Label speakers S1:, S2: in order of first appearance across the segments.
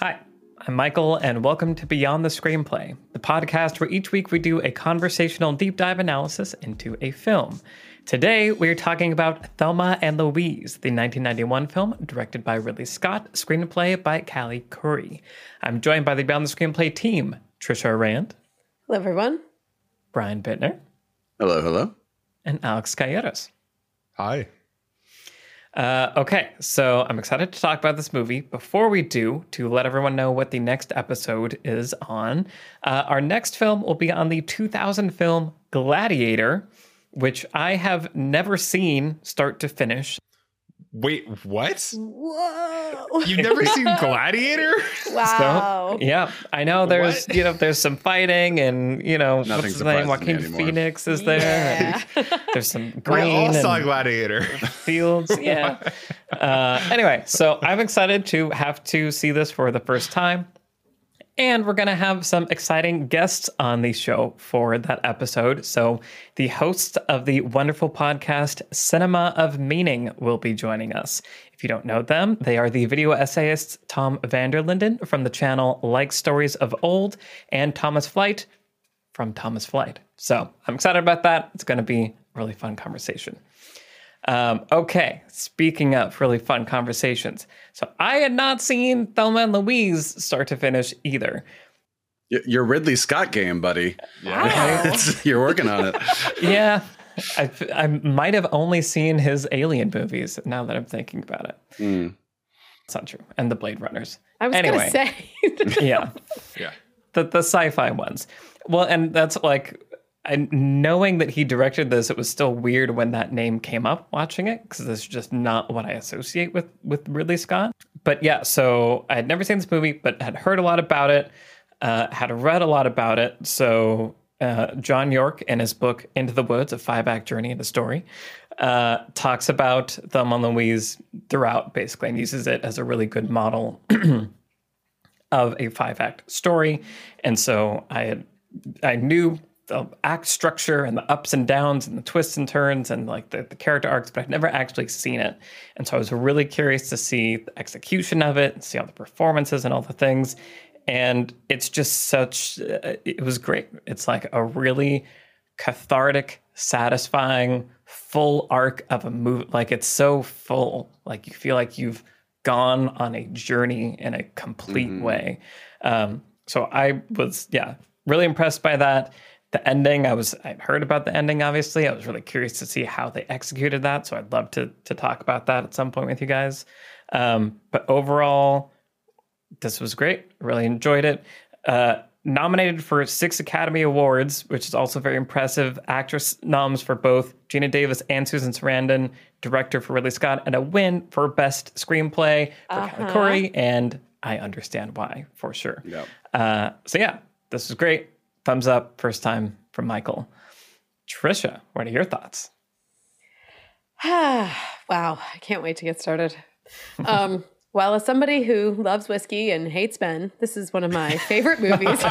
S1: Hi, I'm Michael, and welcome to Beyond the Screenplay, the podcast where each week we do a conversational deep dive analysis into a film. Today, we're talking about Thelma and Louise, the 1991 film directed by Ridley Scott, screenplay by Callie Khouri. I'm joined by the Beyond the Screenplay team Tricia Aurand.
S2: Hello, everyone.
S1: Brian Bitner.
S3: Hello, hello.
S1: And Alex Calleros.
S4: Hi.
S1: Uh, okay, so I'm excited to talk about this movie. Before we do, to let everyone know what the next episode is on, uh, our next film will be on the 2000 film Gladiator, which I have never seen start to finish.
S4: Wait, what?
S2: Whoa.
S4: You've never seen Gladiator?
S2: Wow.
S1: So, yeah, I know there's
S4: What?
S1: you know there's some fighting and you know
S3: Nothing
S1: what's his name
S3: me
S1: Joaquin
S3: anymore.
S1: Phoenix is there.
S2: Yeah.
S1: there's some
S4: We
S1: green
S4: all saw Gladiator.
S1: fields. Yeah. uh, anyway, so I'm excited to have to see this for the first time. And we're going to have some exciting guests on the show for that episode. So, the hosts of the wonderful podcast Cinema of Meaning will be joining us. If you don't know them, they are the video essayists Tom Vanderlinden from the channel Like Stories of Old and Thomas Flight from Thomas Flight. So, I'm excited about that. It's going to be a really fun conversation. Um, okay, speaking of really fun conversations. So I had not seen Thelma and Louise start to finish either.
S3: Y- Your Ridley Scott game, buddy.
S2: Wow.
S3: You're working on it.
S1: Yeah, I, I might have only seen his Alien movies now that I'm thinking about it.
S3: Mm.
S1: It's not true. And the Blade Runners.
S2: I was
S1: Anyway.
S2: going to say.
S1: Yeah,
S4: yeah.
S1: the, the sci fi ones. Well, and that's like, and knowing that he directed this, it was still weird when that name came up watching it because it's just not what I associate with with Ridley Scott. But yeah, so I had never seen this movie, but had heard a lot about it, uh, had read a lot about it. So uh, John Yorke, in his book Into the Woods, a five act journey into story, uh, talks about Thelma and Louise throughout, basically, and uses it as a really good model of a five act story. And so I had I knew the act structure and the ups and downs and the twists and turns and like the, the character arcs, but I'd never actually seen it. And so I was really curious to see the execution of it and see all the performances and all the things. And it's just such, uh, it was great. It's like a really cathartic, satisfying, full arc of a movie. Like it's so full. Like you feel like you've gone on a journey in a complete way. Um, so I was, yeah, really impressed by that. The ending, I was, I'd heard about the ending, obviously. I was really curious to see how they executed that. So I'd love to, to talk about that at some point with you guys. Um, but overall, this was great. Really enjoyed it. Uh, nominated for six Academy Awards, which is also very impressive. Actress noms for both Geena Davis and Susan Sarandon. Director for Ridley Scott, and a win for Best Screenplay for
S2: Uh-huh.
S1: Callie Khouri. And I understand why for sure.
S3: Yep.
S1: Uh, so yeah, this was great. Thumbs up. First time from Michael. Tricia, what are your thoughts?
S2: wow. I can't wait to get started. Um, well, as somebody who loves whiskey and hates men, this is one of my favorite movies.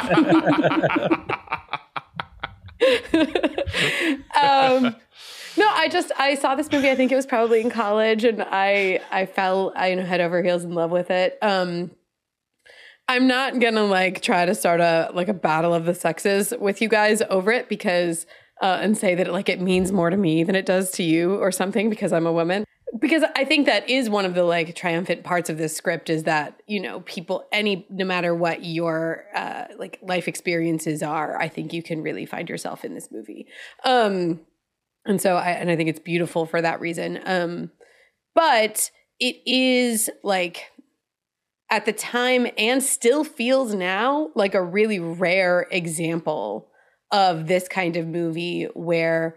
S2: um, no, I just I saw this movie. I think it was probably in college, and I I fell I you know head over heels in love with it. Um, I'm not gonna like try to start a like a battle of the sexes with you guys over it because uh, and say that like it means more to me than it does to you or something because I'm a woman. Because I think that is one of the like triumphant parts of this script is that you know people any no matter what your uh, like life experiences are, I think you can really find yourself in this movie. Um, and so I and I think it's beautiful for that reason. Um, but it is like at the time and still feels now like a really rare example of this kind of movie where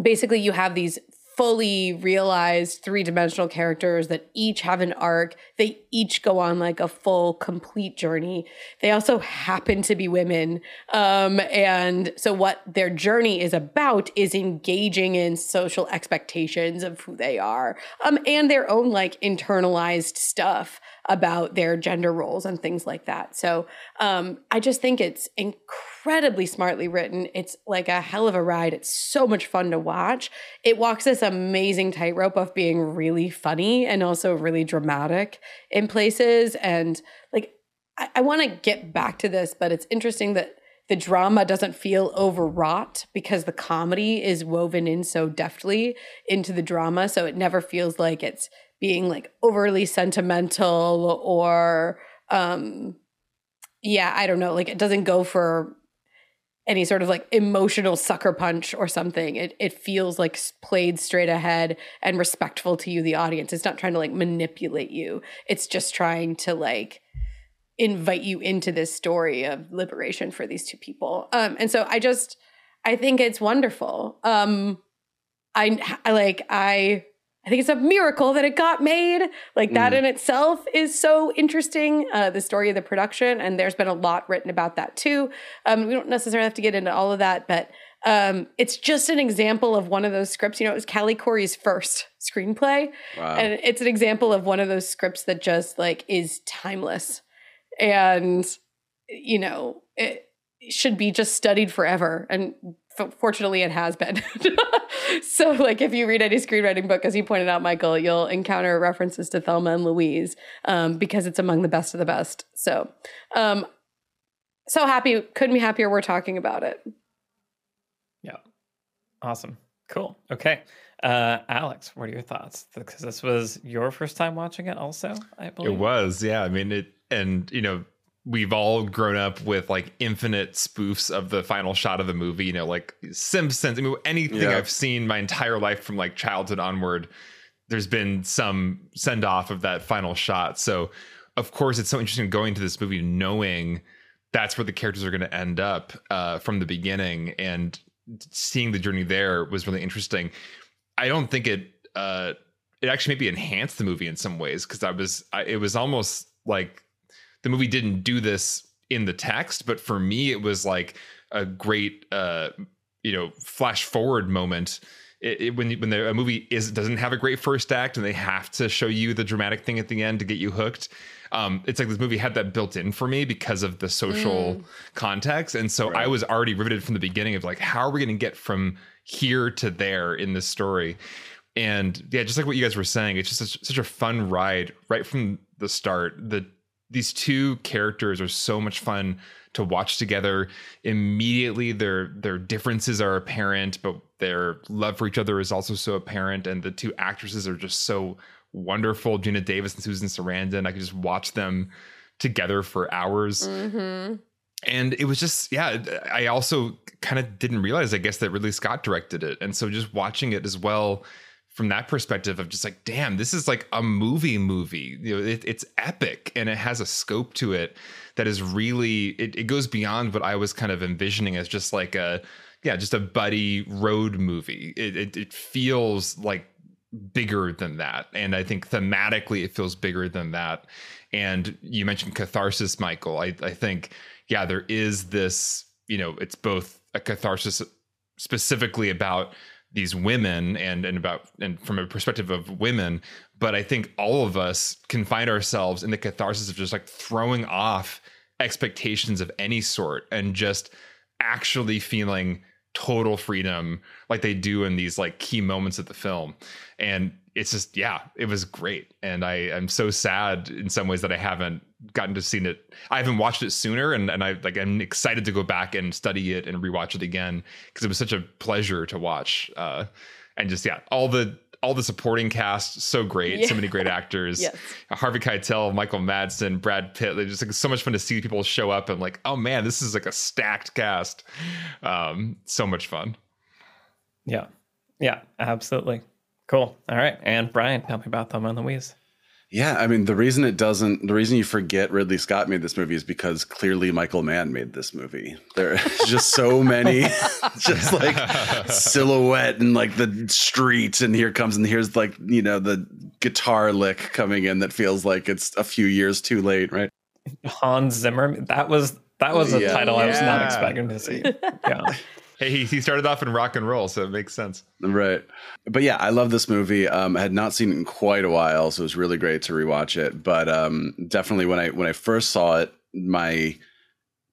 S2: basically you have these fully realized three-dimensional characters that each have an arc they each go on like a full complete journey they also happen to be women um, and so what their journey is about is engaging in social expectations of who they are um, and their own like internalized stuff about their gender roles and things like that. So um, I just think it's incredibly smartly written. It's like a hell of a ride. It's so much fun to watch. It walks this amazing tightrope of being really funny and also really dramatic in places. And like I, I want to get back to this, but it's interesting that the drama doesn't feel overwrought because the comedy is woven in so deftly into the drama. So it never feels like it's being like overly sentimental or, um, yeah, I don't know. Like it doesn't go for any sort of like emotional sucker punch or something. It it feels like played straight ahead and respectful to you, the audience. It's not trying to like manipulate you. It's just trying to like invite you into this story of liberation for these two people. Um, and so I just I think it's wonderful. Um, I, I like I I think it's a miracle that it got made. Like that
S3: Mm.
S2: in itself is so interesting. Uh, the story of the production, and there's been a lot written about that too. Um, we don't necessarily have to get into all of that, but um, it's just an example of one of those scripts. You know, it was Callie Khouri's first screenplay,
S3: Wow.
S2: and it's an example of one of those scripts that just like is timeless, and you know it should be just studied forever. And fortunately, it has been. so, like, if you read any screenwriting book, as you pointed out, Michael, you'll encounter references to Thelma and Louise um, because it's among the best of the best. So, um, so happy, couldn't be happier. We're talking about it.
S1: Yeah. Awesome. Cool. Okay. Uh, Alex, what are your thoughts? Because this was your first time watching it, also, I believe.
S4: It was, yeah. I mean, it, and you know, we've all grown up with like infinite spoofs of the final shot of the movie. You know, like Simpsons. I mean, anything
S3: Yeah.
S4: I've seen my entire life from like childhood onward, there's been some send off of that final shot. So, of course, it's so interesting going to this movie knowing that's where the characters are going to end up uh, from the beginning, and seeing the journey there was really interesting. I don't think it uh it actually maybe enhanced the movie in some ways because I was I, it was almost like the movie didn't do this in the text, but for me it was like a great uh you know flash forward moment. It, it, when when the, a movie is doesn't have a great first act and they have to show you the dramatic thing at the end to get you hooked, um, it's like this movie had that built in for me because of the social context, and so I was already riveted from the beginning of like how are we going to get from here to there in this story, and yeah, just like what you guys were saying, it's just such, such a fun ride right from the start. The these two characters are so much fun to watch together. Immediately, their their differences are apparent, but their love for each other is also so apparent. And the two actresses are just so wonderful. Geena Davis and Susan Sarandon. I could just watch them together for hours
S2: Mm-hmm.
S4: and it was just yeah i also kind of didn't realize i guess that ridley scott directed it and so just watching it as well from that perspective of just like damn this is like a movie movie. You know it, it's epic and it has a scope to it that is really it, it goes beyond what i was kind of envisioning as just like a yeah just a buddy road movie. It, it, it feels like bigger than that. And i think thematically it feels bigger than that. And you mentioned catharsis michael. I, I think yeah there is this you know it's both a catharsis specifically about these women and and about and from a perspective of women but i think all of us can find ourselves in the catharsis of just like throwing off expectations of any sort and just actually feeling total freedom like they do in these like key moments of the film. And it's just yeah it was great and i i'm so sad in some ways that i haven't gotten to see it i haven't watched it sooner and, and i like i'm excited to go back and study it and rewatch it again because it was such a pleasure to watch uh and just yeah all the all the supporting cast so great so many great actors
S2: Yes.
S4: Harvey Keitel, Michael Madsen, Brad Pitt. They're just like so much fun to see people show up and like, oh man, this is like a stacked cast. Um, so much fun.
S1: Yeah. Yeah, absolutely. Cool. All right. And Brian, tell me about Thelma and Louise.
S3: Yeah, I mean the reason it doesn't, the reason you forget Ridley Scott made this movie is because clearly Michael Mann made this movie. There are just so many, just like silhouette and like the street, and here comes and here's like you know the guitar lick coming in that feels like it's a few years too late, right?
S1: Hans Zimmer. That was that was a
S3: Yeah.
S1: title I was not expecting to see. Yeah.
S4: Hey, he, he started off in rock and roll, so it makes sense.
S3: Right. But yeah, I love this movie. Um, I had not seen it in quite a while, so it was really great to rewatch it. But um, definitely when I when I first saw it, my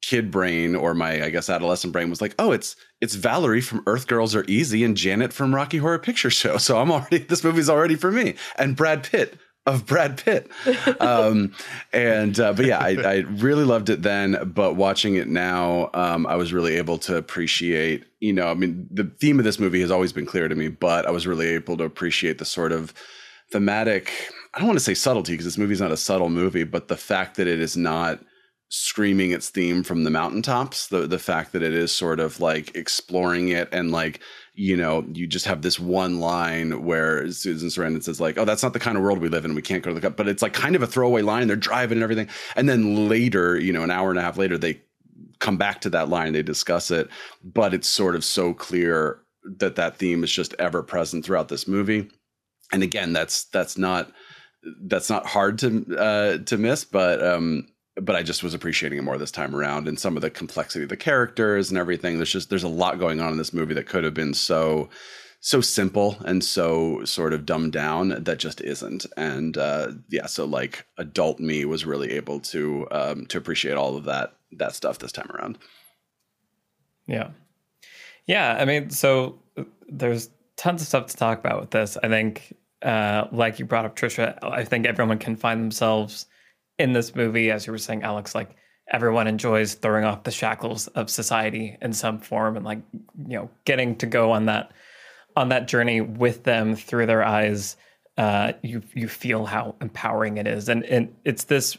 S3: kid brain or my I guess adolescent brain was like, oh, it's it's Valerie from Earth Girls Are Easy and Janet from Rocky Horror Picture Show. So I'm already this movie's already for me. And Brad Pitt, of Brad Pitt. Um, and uh, but yeah, I, I, really loved it then. But watching it now, um, I was really able to appreciate. You know, I mean, the theme of this movie has always been clear to me, but I was really able to appreciate the sort of thematic. I don't want to say subtlety because this movie's not a subtle movie, but the fact that it is not screaming its theme from the mountaintops the the fact that it is sort of like exploring it and like you know you just have this one line where Susan Sarandon says like oh that's not the kind of world we live in. We can't go to the cup. But it's like kind of a throwaway line. They're driving and everything. And then later you know an hour and a half later they come back to that line. They discuss it. But it's sort of so clear that that theme is just ever present throughout this movie. And again that's that's not that's not hard to uh to miss. But um but I just was appreciating it more this time around and some of the complexity of the characters and everything. There's just there's a lot going on in this movie that could have been so so simple and so sort of dumbed down that just isn't. And uh, yeah, so like adult me was really able to um, to appreciate all of that that stuff this time around.
S1: Yeah, yeah. I mean, so uh, there's tons of stuff to talk about with this. I think, uh, like you brought up, Tricia. I think everyone can find themselves in this movie, as you were saying, Alex, like everyone enjoys throwing off the shackles of society in some form and like you know getting to go on that on that journey with them through their eyes uh, you you feel how empowering it is. And and it's this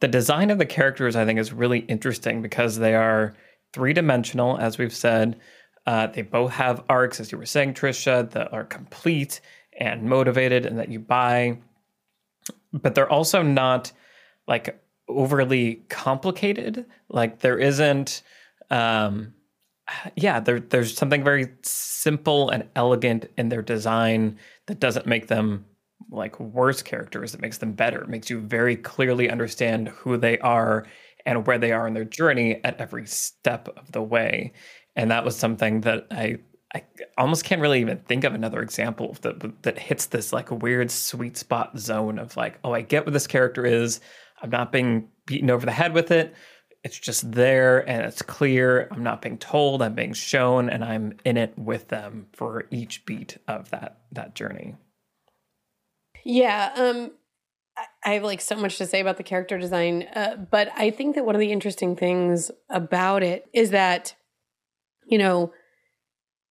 S1: the design of the characters i think is really interesting because they are three-dimensional as we've said. Uh, they both have arcs as you were saying tricia that are complete and motivated and that you buy. But they're also not like overly complicated. Like there isn't um yeah, there there's something very simple and elegant in their design that doesn't make them like worse characters. It makes them better. It makes you very clearly understand who they are and where they are in their journey at every step of the way. And that was something that I I almost can't really even think of another example that that hits this like weird sweet spot zone of like, oh, I get what this character is. I'm not being beaten over the head with it. It's just there and it's clear. I'm not being told, I'm being shown, and I'm in it with them for each beat of that that journey.
S2: Yeah, um I have like so much to say about the character design, uh, but I think that one of the interesting things about it is that, you know,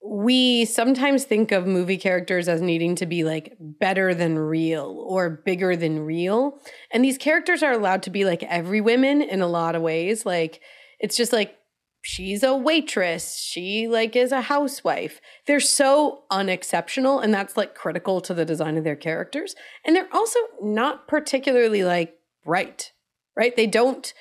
S2: we sometimes think of movie characters as needing to be like better than real or bigger than real. And these characters are allowed to be like every woman in a lot of ways. Like it's just like she's a waitress, she like is a housewife. They're so unexceptional and that's like critical to the design of their characters. And they're also not particularly like bright, right? They don't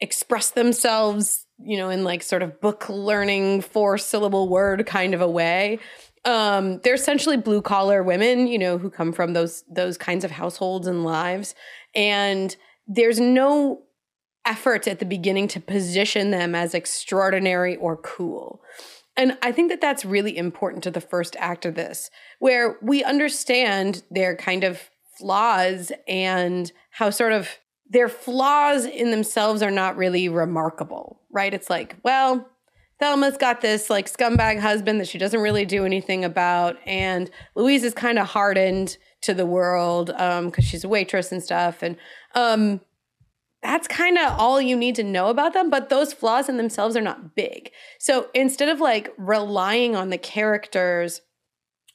S2: express themselves you know, in like sort of book learning four syllable word kind of a way. Um, they're essentially blue collar women, you know, who come from those those kinds of households and lives. And there's no effort at the beginning to position them as extraordinary or cool. And I think that that's really important to the first act of this, where we understand their kind of flaws and how sort of their flaws in themselves are not really remarkable, right? It's like, well, Thelma's got this like scumbag husband that she doesn't really do anything about, and Louise is kind of hardened to the world because um, she's a waitress and stuff, and um, that's kind of all you need to know about them. But those flaws in themselves are not big. So instead of like relying on the characters,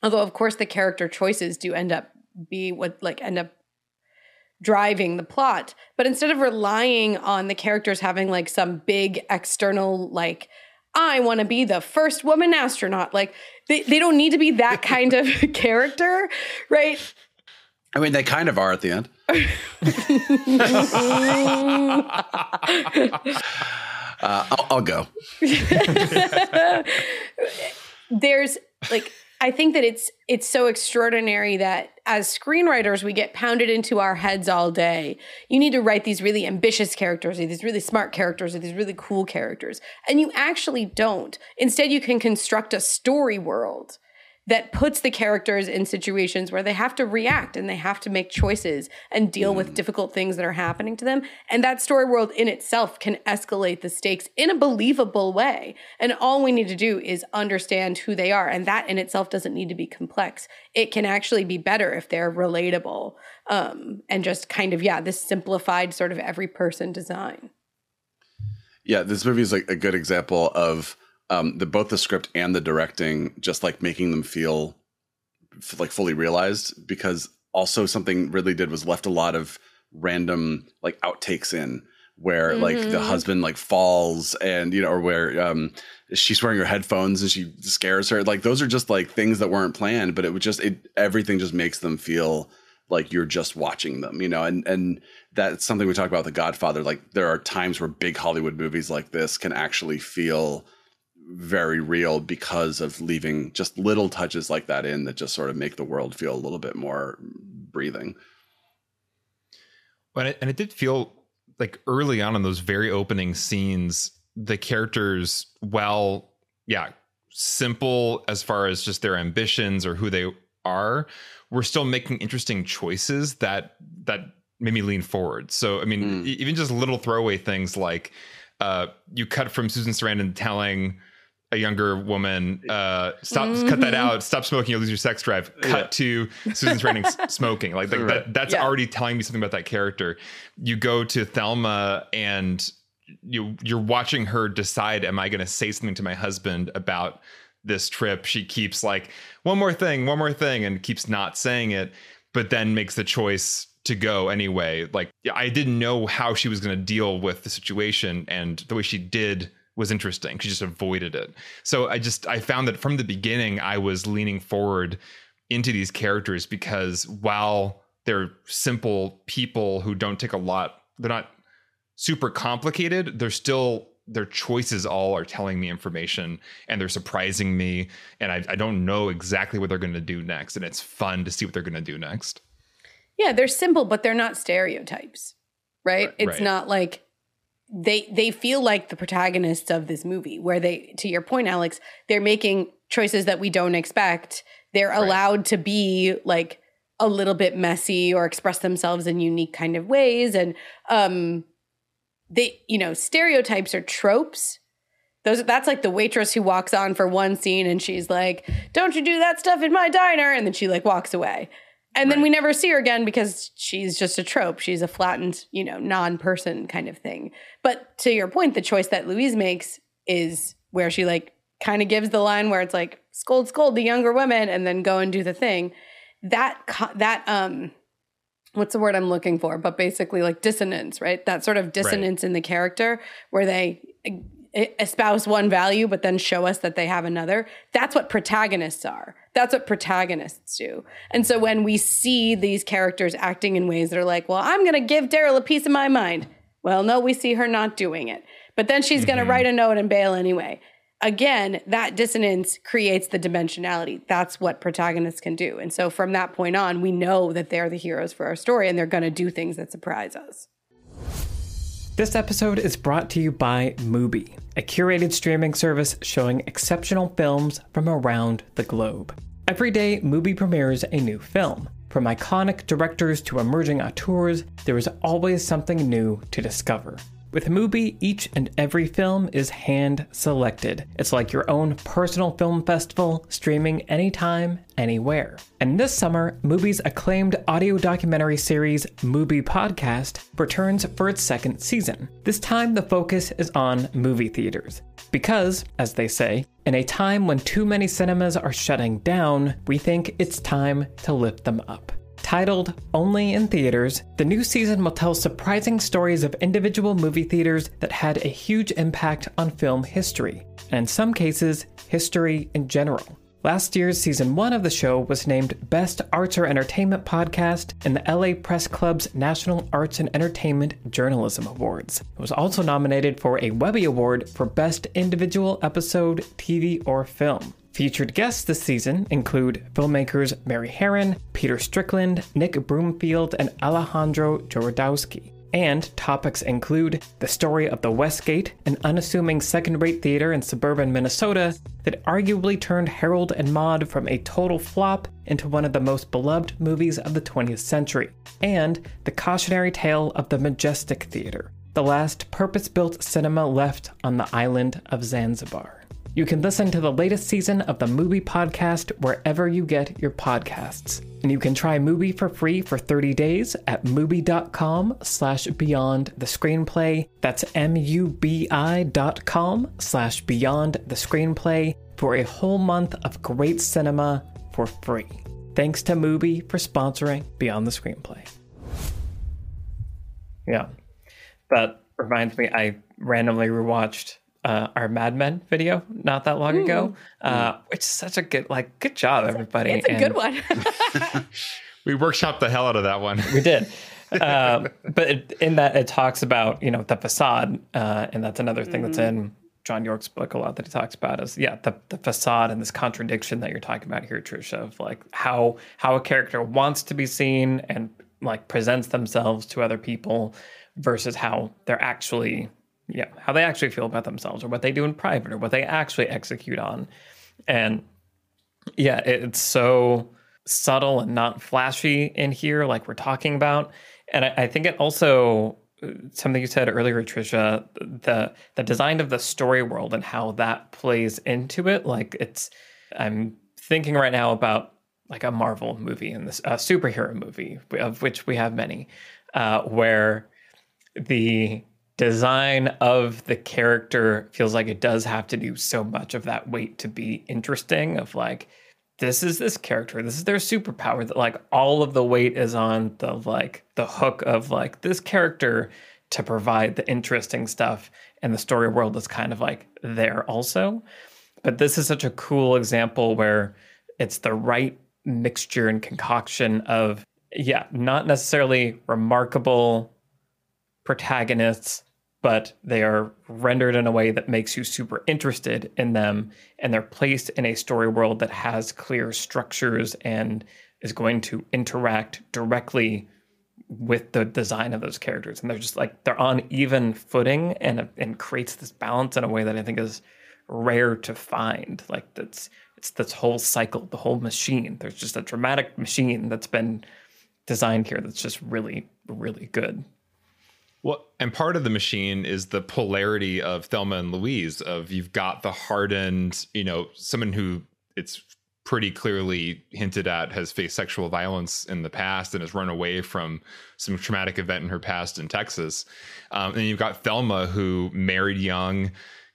S2: although of course the character choices do end up be what like end up driving the plot. But instead of relying on the characters having like some big external, like, I want to be the first woman astronaut, like, they, they don't need to be that kind of character, right?
S3: I mean, they kind of are at the end. uh, I'll, I'll go.
S2: There's like I think that it's it's so extraordinary that as screenwriters we get pounded into our heads all day. You need to write these really ambitious characters, or these really smart characters, or these really cool characters, and you actually don't. Instead, you can construct a story world that puts the characters in situations where they have to react and they have to make choices and deal with difficult things that are happening to them. And that story world in itself can escalate the stakes in a believable way. And all we need to do is understand who they are. And that in itself doesn't need to be complex. It can actually be better if they're relatable um, and just kind of, yeah, this simplified sort of every person design.
S3: Yeah, this movie is like a good example of um, the both the script and the directing, just like making them feel f- like fully realized. Because also something Ridley did was left a lot of random like outtakes in where mm-hmm. like the mm-hmm. husband like falls and you know or where um she's wearing her headphones and she scares her like those are just like things that weren't planned but it would just it everything just makes them feel like you're just watching them you know and and that's something we talk about the godfather like there are times where big hollywood movies like this can actually feel very real because of leaving just little touches like that in that just sort of make the world feel a little bit more breathing.
S4: But it, and it did feel like early on in those very opening scenes, the characters, well, yeah, simple as far as just their ambitions or who they are, were still making interesting choices that that made me lean forward. So I mean, mm. even just little throwaway things like uh, you cut from Susan Sarandon telling a younger woman, uh, stop, mm-hmm. cut that out, stop smoking, you'll lose your sex drive. Cut yeah. to Susan Sarandon smoking. Like, right. that, that's yeah. already telling me something about that character. You go to Thelma and you you're watching her decide, am I going to say something to my husband about this trip? She keeps like one more thing, one more thing, and keeps not saying it, but then makes the choice to go anyway. Like I didn't know how she was going to deal with the situation, and the way she did was interesting. She just avoided it. So I just I found that from the beginning I was leaning forward into these characters because while they're simple people who don't take a lot, they're not super complicated. They're still their choices all are telling me information and they're surprising me and I, I don't know exactly what they're going to do next and it's fun to see what they're going to do next
S2: yeah they're simple but they're not stereotypes right, right it's right. not like they they feel like the protagonists of this movie where they to your point alex they're making choices that we don't expect. They're right. allowed to be like a little bit messy or express themselves in unique kind of ways. And um they you know stereotypes or tropes. Those that's like the waitress who walks on for one scene and she's like don't you do that stuff in my diner? And then she like walks away and then we never see her again because she's just a trope. She's a flattened, you know, non-person kind of thing. But to your point, the choice that Louise makes is where she like kind of gives the line where it's like scold, scold the younger women, and then go and do the thing. That that um, what's the word I'm looking for? But basically, like dissonance, right? That sort of dissonance right. in the character where they espouse one value but then show us that they have another. That's what protagonists are. That's what protagonists do. And so when we see these characters acting in ways that are like well i'm going to give daryl a piece of my mind well no we see her not doing it. But then she's mm-hmm. going to write a note and bail anyway. Again that dissonance creates the dimensionality. That's what protagonists can do. And so from that point on we know that they're the heroes for our story and they're going to do things that surprise us
S1: this episode is brought to you by Mubi, a curated streaming service showing exceptional films from around the globe. Every day, Mubi premieres a new film. From iconic directors to emerging auteurs, there is always something new to discover. With Mubi, each and every film is hand selected. It's like your own personal film festival, streaming anytime, anywhere. And this summer, Mubi's acclaimed audio documentary series, Mubi Podcast, returns for its second season. This time, the focus is on movie theaters. Because, as they say, in a time when too many cinemas are shutting down, we think it's time to lift them up. Titled Only in Theaters, the new season will tell surprising stories of individual movie theaters that had a huge impact on film history, and in some cases, history in general. Last year's season one of the show was named Best Arts or Entertainment Podcast in the LA Press Club's National Arts and Entertainment Journalism Awards. It was also nominated for a Webby Award for Best Individual Episode, TV, or Film. Featured guests this season include filmmakers Mary Harron, Peter Strickland, Nick Broomfield, and Alejandro Jodorowsky. And topics include the story of the Westgate, an unassuming second rate theater in suburban Minnesota that arguably turned Harold and Maude from a total flop into one of the most beloved movies of the 20th century, and the cautionary tale of the Majestic Theater, the last purpose built cinema left on the island of Zanzibar. You can listen to the latest season of the Mubi Podcast wherever you get your podcasts. And you can try Mubi for free for 30 days at mubi.com slash beyond the screenplay. That's M-U-B-I dot com slash beyond the screenplay for a whole month of great cinema for free. Thanks to Mubi for sponsoring Beyond the Screenplay. Yeah. That reminds me, I randomly rewatched uh, our Mad Men video not that long ago, uh, which is such a good, like, good job, everybody.
S2: It's a
S1: And
S2: good one.
S4: We workshopped the hell out of that one.
S1: We did. um, but it, in that, it talks about, you know, the facade. Uh, and that's another thing that's in John Yorke's book a lot that he talks about is, yeah, the, the facade and this contradiction that you're talking about here, Tricia, of like how, how a character wants to be seen and like presents themselves to other people versus how they're actually yeah how they actually feel about themselves or what they do in private or what they actually execute on. And yeah it's so subtle and not flashy in here like we're talking about. And i, I think it also uh, something you said earlier tricia the the design of the story world and how that plays into it. Like it's i'm thinking right now about like a marvel movie and this a superhero movie of which we have many uh, where the design of the character feels like it does have to do so much of that weight to be interesting of like this is this character this is their superpower that like all of the weight is on the like the hook of like this character to provide the interesting stuff and the story world is kind of like there also. But this is such a cool example where it's the right mixture and concoction of yeah not necessarily remarkable protagonists, but they are rendered in a way that makes you super interested in them. And they're placed in a story world that has clear structures and is going to interact directly with the design of those characters. And they're just like, they're on even footing and, and creates this balance in a way that I think is rare to find. Like that's, it's this whole cycle, the whole machine. There's just a dramatic machine that's been designed here that's just really, really good.
S4: Well, and part of the machine is the polarity of Thelma and Louise of you've got the hardened, you know, someone who it's pretty clearly hinted at has faced sexual violence in the past and has run away from some traumatic event in her past in Texas. Um, and you've got Thelma who married young,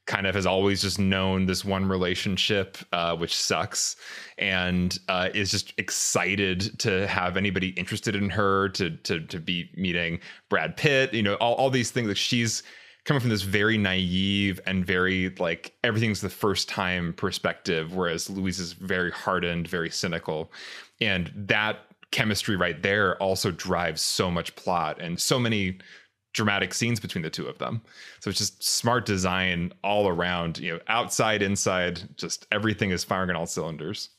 S4: kind of has always just known this one relationship, uh, which sucks, and uh, is just excited to have anybody interested in her, to to to be meeting Brad Pitt, you know, all, all these things. Like she's coming from this very naive and very like everything's the first time perspective, whereas Louise is very hardened, very cynical, and that chemistry right there also drives so much plot and so many dramatic scenes between the two of them. So it's just smart design all around, you know, outside, inside, just everything is firing on all cylinders.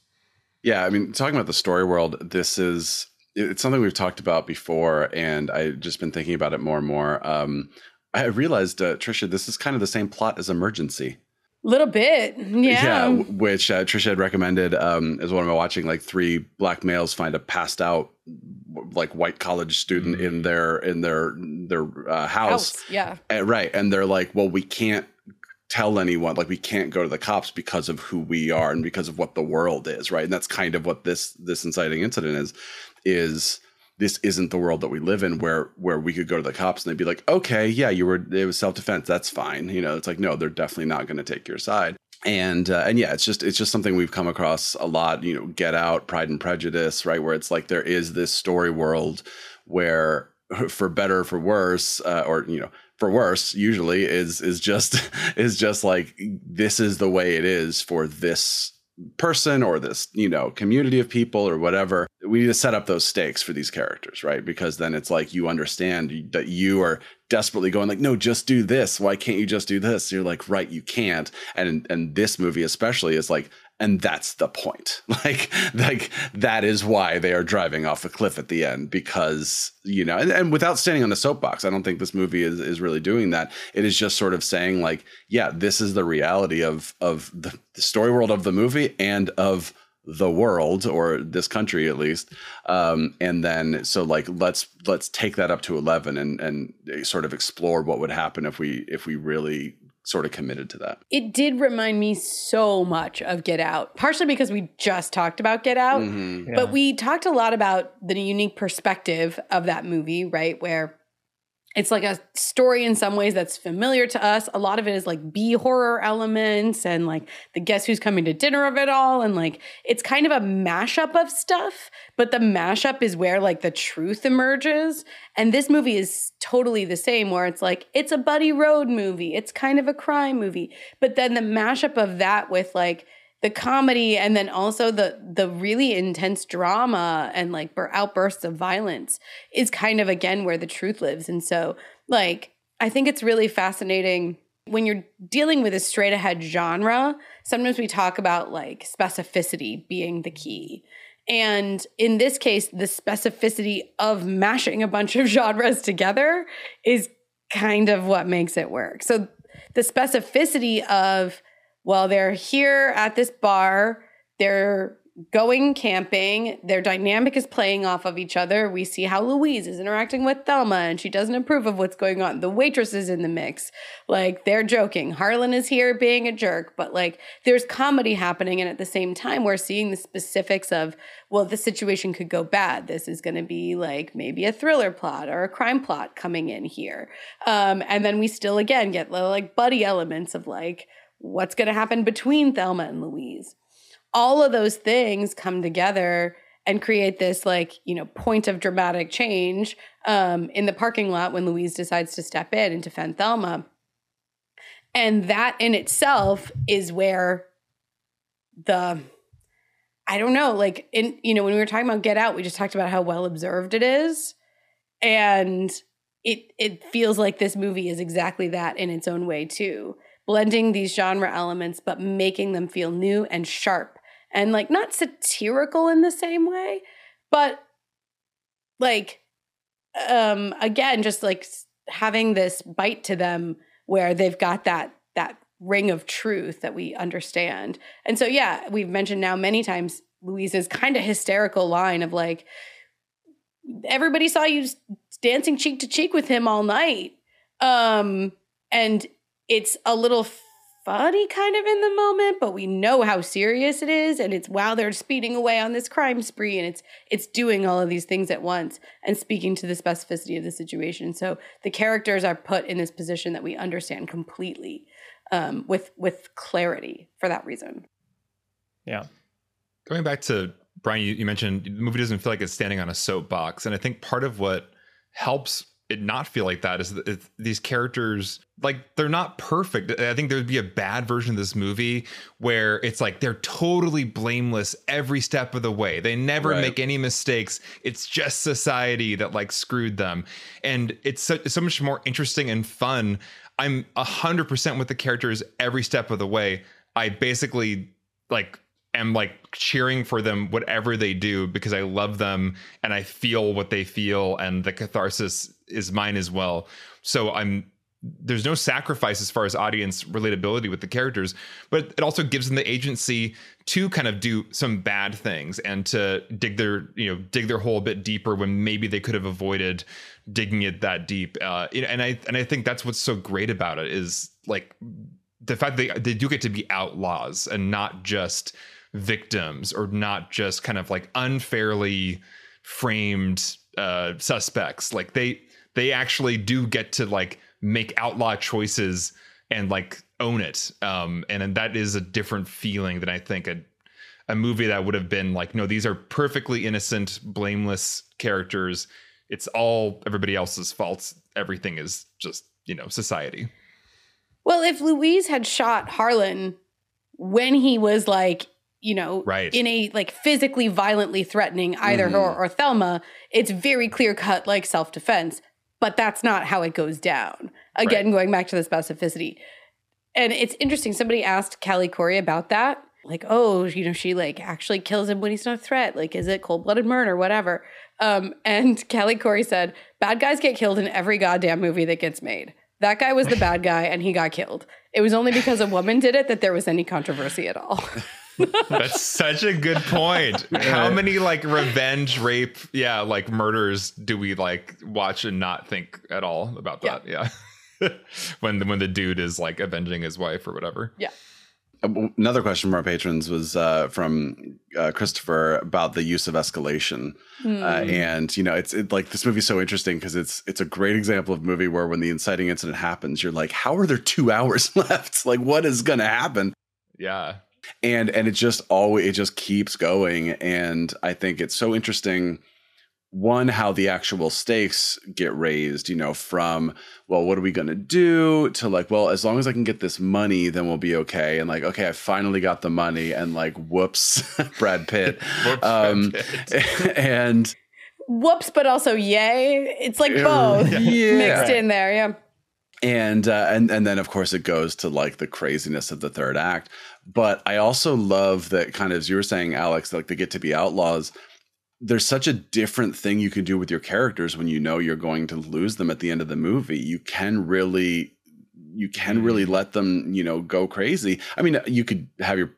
S3: Yeah, I mean, talking about the story world, this is it's something we've talked about before, and I've just been thinking about it more and more. Um, I realized, uh, Tricia, this is kind of the same plot as Emergency.
S2: Little bit. Yeah.
S3: w- which uh, Tricia had recommended um, as one of my watching. Like three black males find a passed out, w- like white college student in their in their their uh, house.
S2: House. Yeah.
S3: Uh, right, and they're like, "Well, we can't tell anyone. Like, we can't go to the cops because of who we are and because of what the world is." Right, and that's kind of what this this inciting incident is. Is this isn't the world that we live in where where we could go to the cops and they'd be like okay yeah you were it was self-defense that's fine you know it's like no they're definitely not going to take your side and uh, and yeah it's just it's just something we've come across a lot you know get out pride and prejudice right where it's like there is this story world where for better or for worse uh, or you know for worse usually is is just is just like this is the way it is for this person or this you know community of people or whatever we need to set up those stakes for these characters right? Because then it's like you understand that you are desperately going like no just do this. Why can't you just do this? You're like right you can't. And and this movie especially is like and that's the point. Like like that is why they are driving off a cliff at the end because you know and, and without standing on the soapbox i don't think this movie is is really doing that. It is just sort of saying like yeah this is the reality of of the, the story world of the movie and of the world or this country at least. Um, and then so like let's let's take that up to 11 and and sort of explore what would happen if we if we really sort of committed to that.
S2: It did remind me so much of Get Out, partially because we just talked about Get Out,
S3: Mhm.
S1: Yeah.
S2: but we talked a lot about the unique perspective of that movie, right? Where it's like a story in some ways that's familiar to us. A lot of it is like B horror elements and like the guess who's coming to dinner of it all. And like it's kind of a mashup of stuff, but the mashup is where like the truth emerges. And this movie is totally the same, where it's like it's a buddy road movie, it's kind of a crime movie. But then the mashup of that with like the comedy and then also the the really intense drama and like outbursts of violence is kind of again where the truth lives. And so like i think it's really fascinating when you're dealing with a straight ahead genre sometimes we talk about like specificity being the key. And in this case the specificity of mashing a bunch of genres together is kind of what makes it work. So the specificity of well, they're here at this bar, they're going camping, their dynamic is playing off of each other. We see how Louise is interacting with Thelma and she doesn't approve of what's going on. The waitress is in the mix. Like they're joking. Harlan is here being a jerk, but like there's comedy happening. And at the same time, we're seeing the specifics of, well, the situation could go bad. This is going to be like maybe a thriller plot or a crime plot coming in here. Um, and then we still again get little like buddy elements of like, what's going to happen between Thelma and Louise. All of those things come together and create this like you know point of dramatic change um, in the parking lot when Louise decides to step in and defend Thelma, and that in itself is where the I don't know like in you know when we were talking about Get Out we just talked about how well observed it is, and it it feels like this movie is exactly that in its own way too blending these genre elements but making them feel new and sharp and like not satirical in the same way but like um again just like having this bite to them where they've got that that ring of truth that we understand. And so yeah we've mentioned now many times louise's kind of hysterical line of like everybody saw you dancing cheek to cheek with him all night. Um and it's a little funny kind of in the moment but we know how serious it is and it's while they're speeding away on this crime spree and it's it's doing all of these things at once and speaking to the specificity of the situation so the characters are put in this position that we understand completely um, with with clarity for that reason
S1: yeah.
S4: Going back to Brian, you, you mentioned the movie doesn't feel like it's standing on a soapbox, and I think part of what helps it not feel like that is these characters like they're not perfect. I think there would be a bad version of this movie where it's like they're totally blameless every step of the way. They never
S3: Right.
S4: make any mistakes. It's just society that like screwed them, and it's so, so much more interesting and fun. I'm a hundred percent with the characters every step of the way. I basically like am like cheering for them whatever they do because I love them and I feel what they feel and the catharsis is mine as well. So I'm there's no sacrifice as far as audience relatability with the characters, but it also gives them the agency to kind of do some bad things and to dig their you know dig their hole a bit deeper when maybe they could have avoided digging it that deep. Uh, and I and I think that's what's so great about it is like the fact that they, they do get to be outlaws and not just victims or not just kind of like unfairly framed uh suspects like they they actually do get to like make outlaw choices and like own it. Um and, and that is a different feeling than i think a a movie that would have been like no these are perfectly innocent blameless characters. It's all everybody else's faults. Everything is just you know society.
S2: Well if louise had shot harlan when he was like you know
S4: Right.
S2: in a like physically violently threatening either her or thelma it's very clear cut like self-defense but that's not how it goes down again
S4: Right.
S2: going back to the specificity and it's interesting somebody asked Callie Khouri about that like, oh, you know, she like actually kills him when he's not a threat. Like, is it cold blooded murder, whatever? Um, and Callie Khouri said, bad guys get killed in every goddamn movie that gets made. That guy was the bad guy and he got killed. It was only because a woman did it that there was any controversy at all.
S4: That's such a good point. How many like revenge rape, yeah, like murders do we like watch and not think at all about that? Yeah. when when the dude is like avenging his wife or whatever.
S2: Yeah.
S3: Another question from our patrons was uh, from uh, Christopher about the use of escalation, mm. uh, and you know, it's it, like this movie's so interesting because it's it's a great example of a movie where when the inciting incident happens, you're like, how are there two hours left? like, what is going to happen?
S4: Yeah,
S3: and and it just always it just keeps going, and I think it's so interesting one how the actual stakes get raised you know from well what are we going to do to like well as long as i can get this money then we'll be okay. And like okay i finally got the money and like whoops brad pitt.
S4: Whoops, um brad
S3: pitt. and
S2: whoops but also yay. It's like both yeah. mixed in there yeah.
S3: And uh, and and then of course it goes to like the craziness of the third act but i also love that kind of as you were saying alex like they get to be outlaws there's such a different thing you can do with your characters when you know you're going to lose them at the end of the movie. You can really you can really mm. let them, you know, go crazy. I mean, you could have your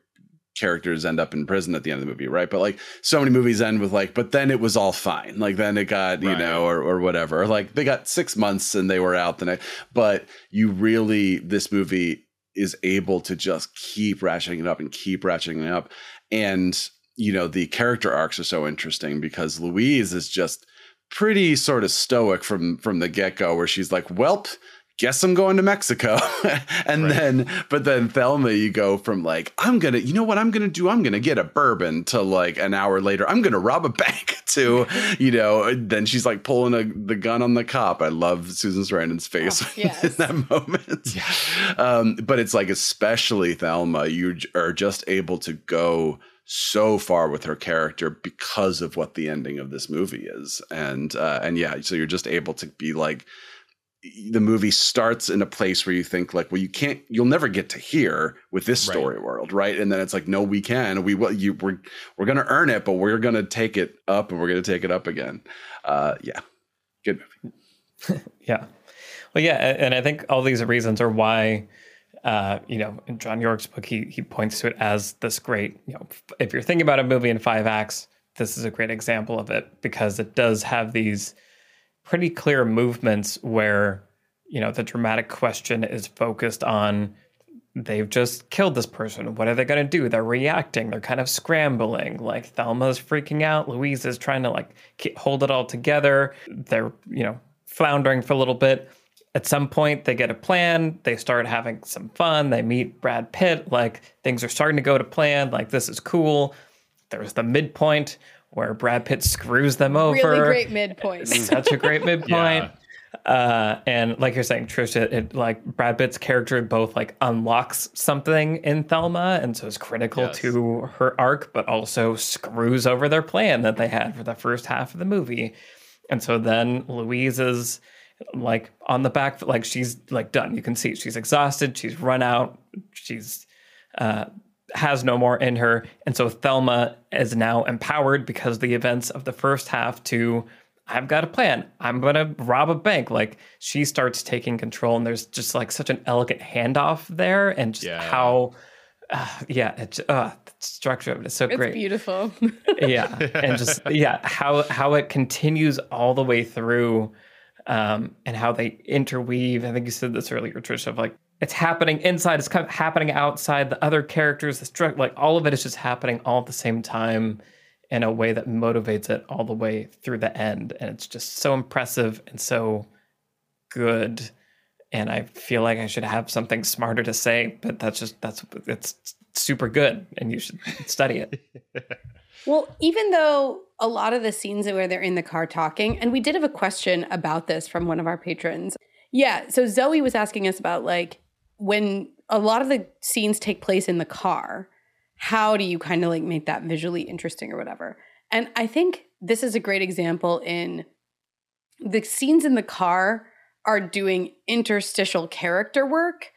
S3: characters end up in prison at the end of the movie, right? But like so many movies end with like, but then it was all fine. Like then it got, you right. know, or or whatever. Like they got six months and they were out the next. But you really, this movie is able to just keep ratcheting it up and keep ratcheting it up. And you know the character arcs are so interesting because Louise is just pretty sort of stoic from from the get go, where she's like, "Welp." Guess I'm going to Mexico. and right. then, but then Thelma, you go from like, I'm going to, you know what I'm going to do? I'm going to get a bourbon to like an hour later, I'm going to rob a bank to, you know, then she's like pulling a, the gun on the cop. I love Susan Sarandon's face oh, yes. in that moment. Yeah. Um, but it's like, especially Thelma, you are just able to go so far with her character because of what the ending of this movie is and uh, and yeah so you're just able to be like the movie starts in a place where you think like well you can't you'll never get to here with this story right. world right? And then it's like no we can. We will you we're we're gonna earn it but we're gonna take it up and we're gonna take it up again. Uh yeah. Good
S1: movie. Yeah. Well yeah and i think all these reasons are why uh, you know, in John Yorke's book, he he points to it as this great, you know, if you're thinking about a movie in five acts, this is a great example of it because it does have these pretty clear movements where, you know, the dramatic question is focused on they've just killed this person. What are they going to do? They're reacting. They're kind of scrambling. Like Thelma's freaking out. Louise is trying to like hold it all together. They're, you know, floundering for a little bit at some point they get a plan they start having some fun they meet brad pitt like things are starting to go to plan like this is cool there's the midpoint where brad pitt screws them over.
S2: really great midpoint.
S1: Such a great midpoint. Yeah. Uh, and like you're saying, Tricia, it like Brad Pitt's character both like unlocks something in Thelma, and so is critical yes. to her arc, but also screws over their plan that they had for the first half of the movie. And so then Louise is like on the back like she's like done. You can see she's exhausted. She's run out. She's uh has no more in her. And so thelma is now empowered because the events of the first half to i've got a plan. I'm gonna rob a bank. Like she starts taking control and there's just like such an elegant handoff there and just yeah. how uh, yeah it's uh the structure of it is so
S2: it's
S1: great.
S2: beautiful.
S1: Yeah. And just yeah how how it continues all the way through um, and how they interweave. I think you said this earlier, Tricia, of like it's happening inside, it's kind of happening outside. The other characters, the struck, like all of it is just happening all at the same time in a way that motivates it all the way through the end, and it's just so impressive and so good. And I feel like I should have something smarter to say, but that's just that's it's super good, and you should study it.
S2: Well, even though a lot of the scenes where they're in the car talking, and we did have a question about this from one of our patrons. Yeah, so Zoe was asking us about like when a lot of the scenes take place in the car, how do you kind of like make that visually interesting or whatever? And I think this is a great example in the scenes in the car are doing interstitial character work,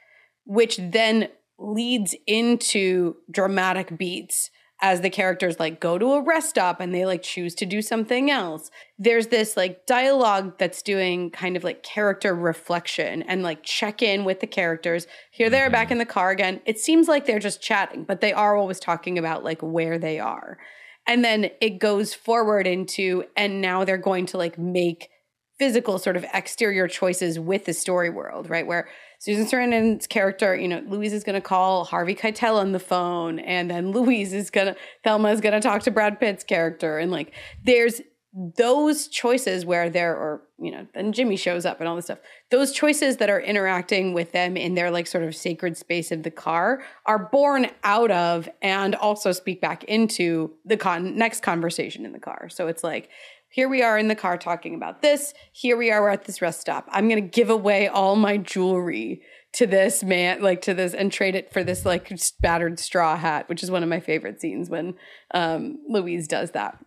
S2: which then leads into dramatic beats as the characters like go to a rest stop and they like choose to do something else. There's this like dialogue that's doing kind of like character reflection and like check in with the characters. Here they're back mm-hmm. in the car again. It seems like they're just chatting, but they are always talking about like where they are. And then it goes forward into, and now they're going to like make physical sort of exterior choices with the story world, right? Where Susan Sarandon's character, you know, Louise is going to call Harvey Keitel on the phone, and then Louise is going to, Thelma is going to talk to Brad Pitt's character. And like, there's those choices where there, or, you know, then Jimmy shows up and all this stuff. Those choices that are interacting with them in their like sort of sacred space of the car are born out of and also speak back into the con- next conversation in the car. So it's like, here we are in the car talking about this. Here we are, we're at this rest stop. I'm going to give away all my jewelry to this man, like to this, and trade it for this like battered straw hat, which is one of my favorite scenes when um, Louise does that.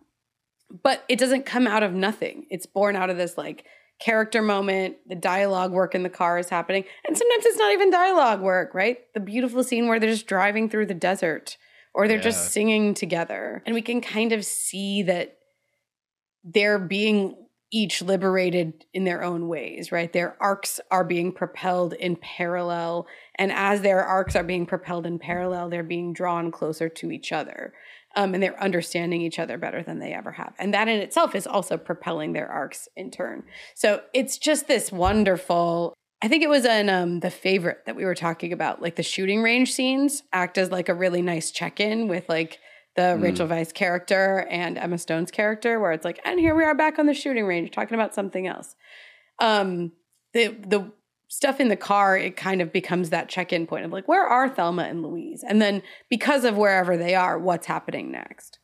S2: But it doesn't come out of nothing. It's born out of this like character moment. The dialogue work in the car is happening. And sometimes it's not even dialogue work, right? The beautiful scene where they're just driving through the desert or they're
S4: Yeah.
S2: just singing together. And we can kind of see that they're being each liberated in their own ways, right? Their arcs are being propelled in parallel. And as their arcs are being propelled in parallel, they're being drawn closer to each other. Um, and they're understanding each other better than they ever have. And that in itself is also propelling their arcs in turn. So it's just this wonderful. I think it was in um, the favorite that we were talking about, like the shooting range scenes act as like a really nice check in with like the Rachel Weisz character and Emma Stone's character, where it's like, and here we are back on the shooting range talking about something else. Um, the the stuff in the car, it kind of becomes that check in point of like, where are Thelma and Louise? And then because of wherever they are, what's happening next?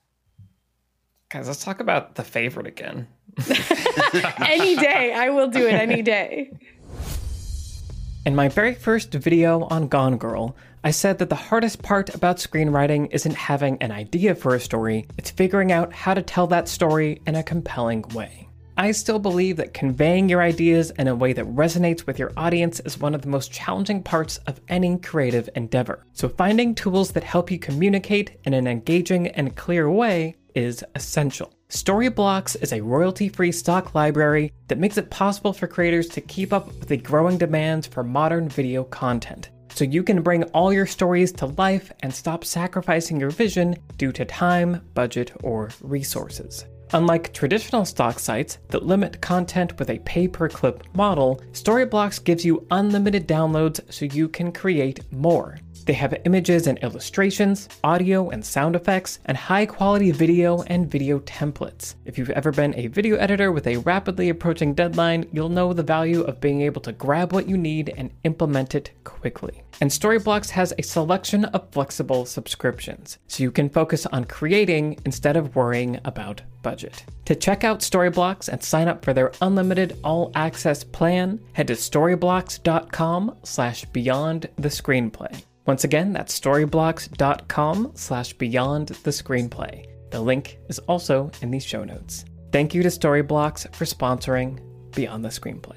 S1: Guys, let's talk about the favorite again.
S2: any day, I will do it any day.
S1: In my very first video on Gone Girl, I said that the hardest part about screenwriting isn't having an idea for a story, it's figuring out how to tell that story in a compelling way. I still believe that conveying your ideas in a way that resonates with your audience is one of the most challenging parts of any creative endeavor. So, finding tools that help you communicate in an engaging and clear way is essential. Storyblocks is a royalty free stock library that makes it possible for creators to keep up with the growing demands for modern video content. So you can bring all your stories to life and stop sacrificing your vision due to time, budget, or resources. Unlike traditional stock sites that limit content with a pay per clip model, Storyblocks gives you unlimited downloads so you can create more. They have images and illustrations, audio and sound effects, and high quality video and video templates. If you've ever been a video editor with a rapidly approaching deadline, you'll know the value of being able to grab what you need and implement it quickly. And Storyblocks has a selection of flexible subscriptions, so you can focus on creating instead of worrying about budget. To check out Storyblocks and sign up for their unlimited all access plan, head to storyblocks.com slash beyond the screenplay. Once again, that's storyblocks.com slash beyond the screenplay. The link is also in the show notes. Thank you to Storyblocks for sponsoring Beyond the Screenplay.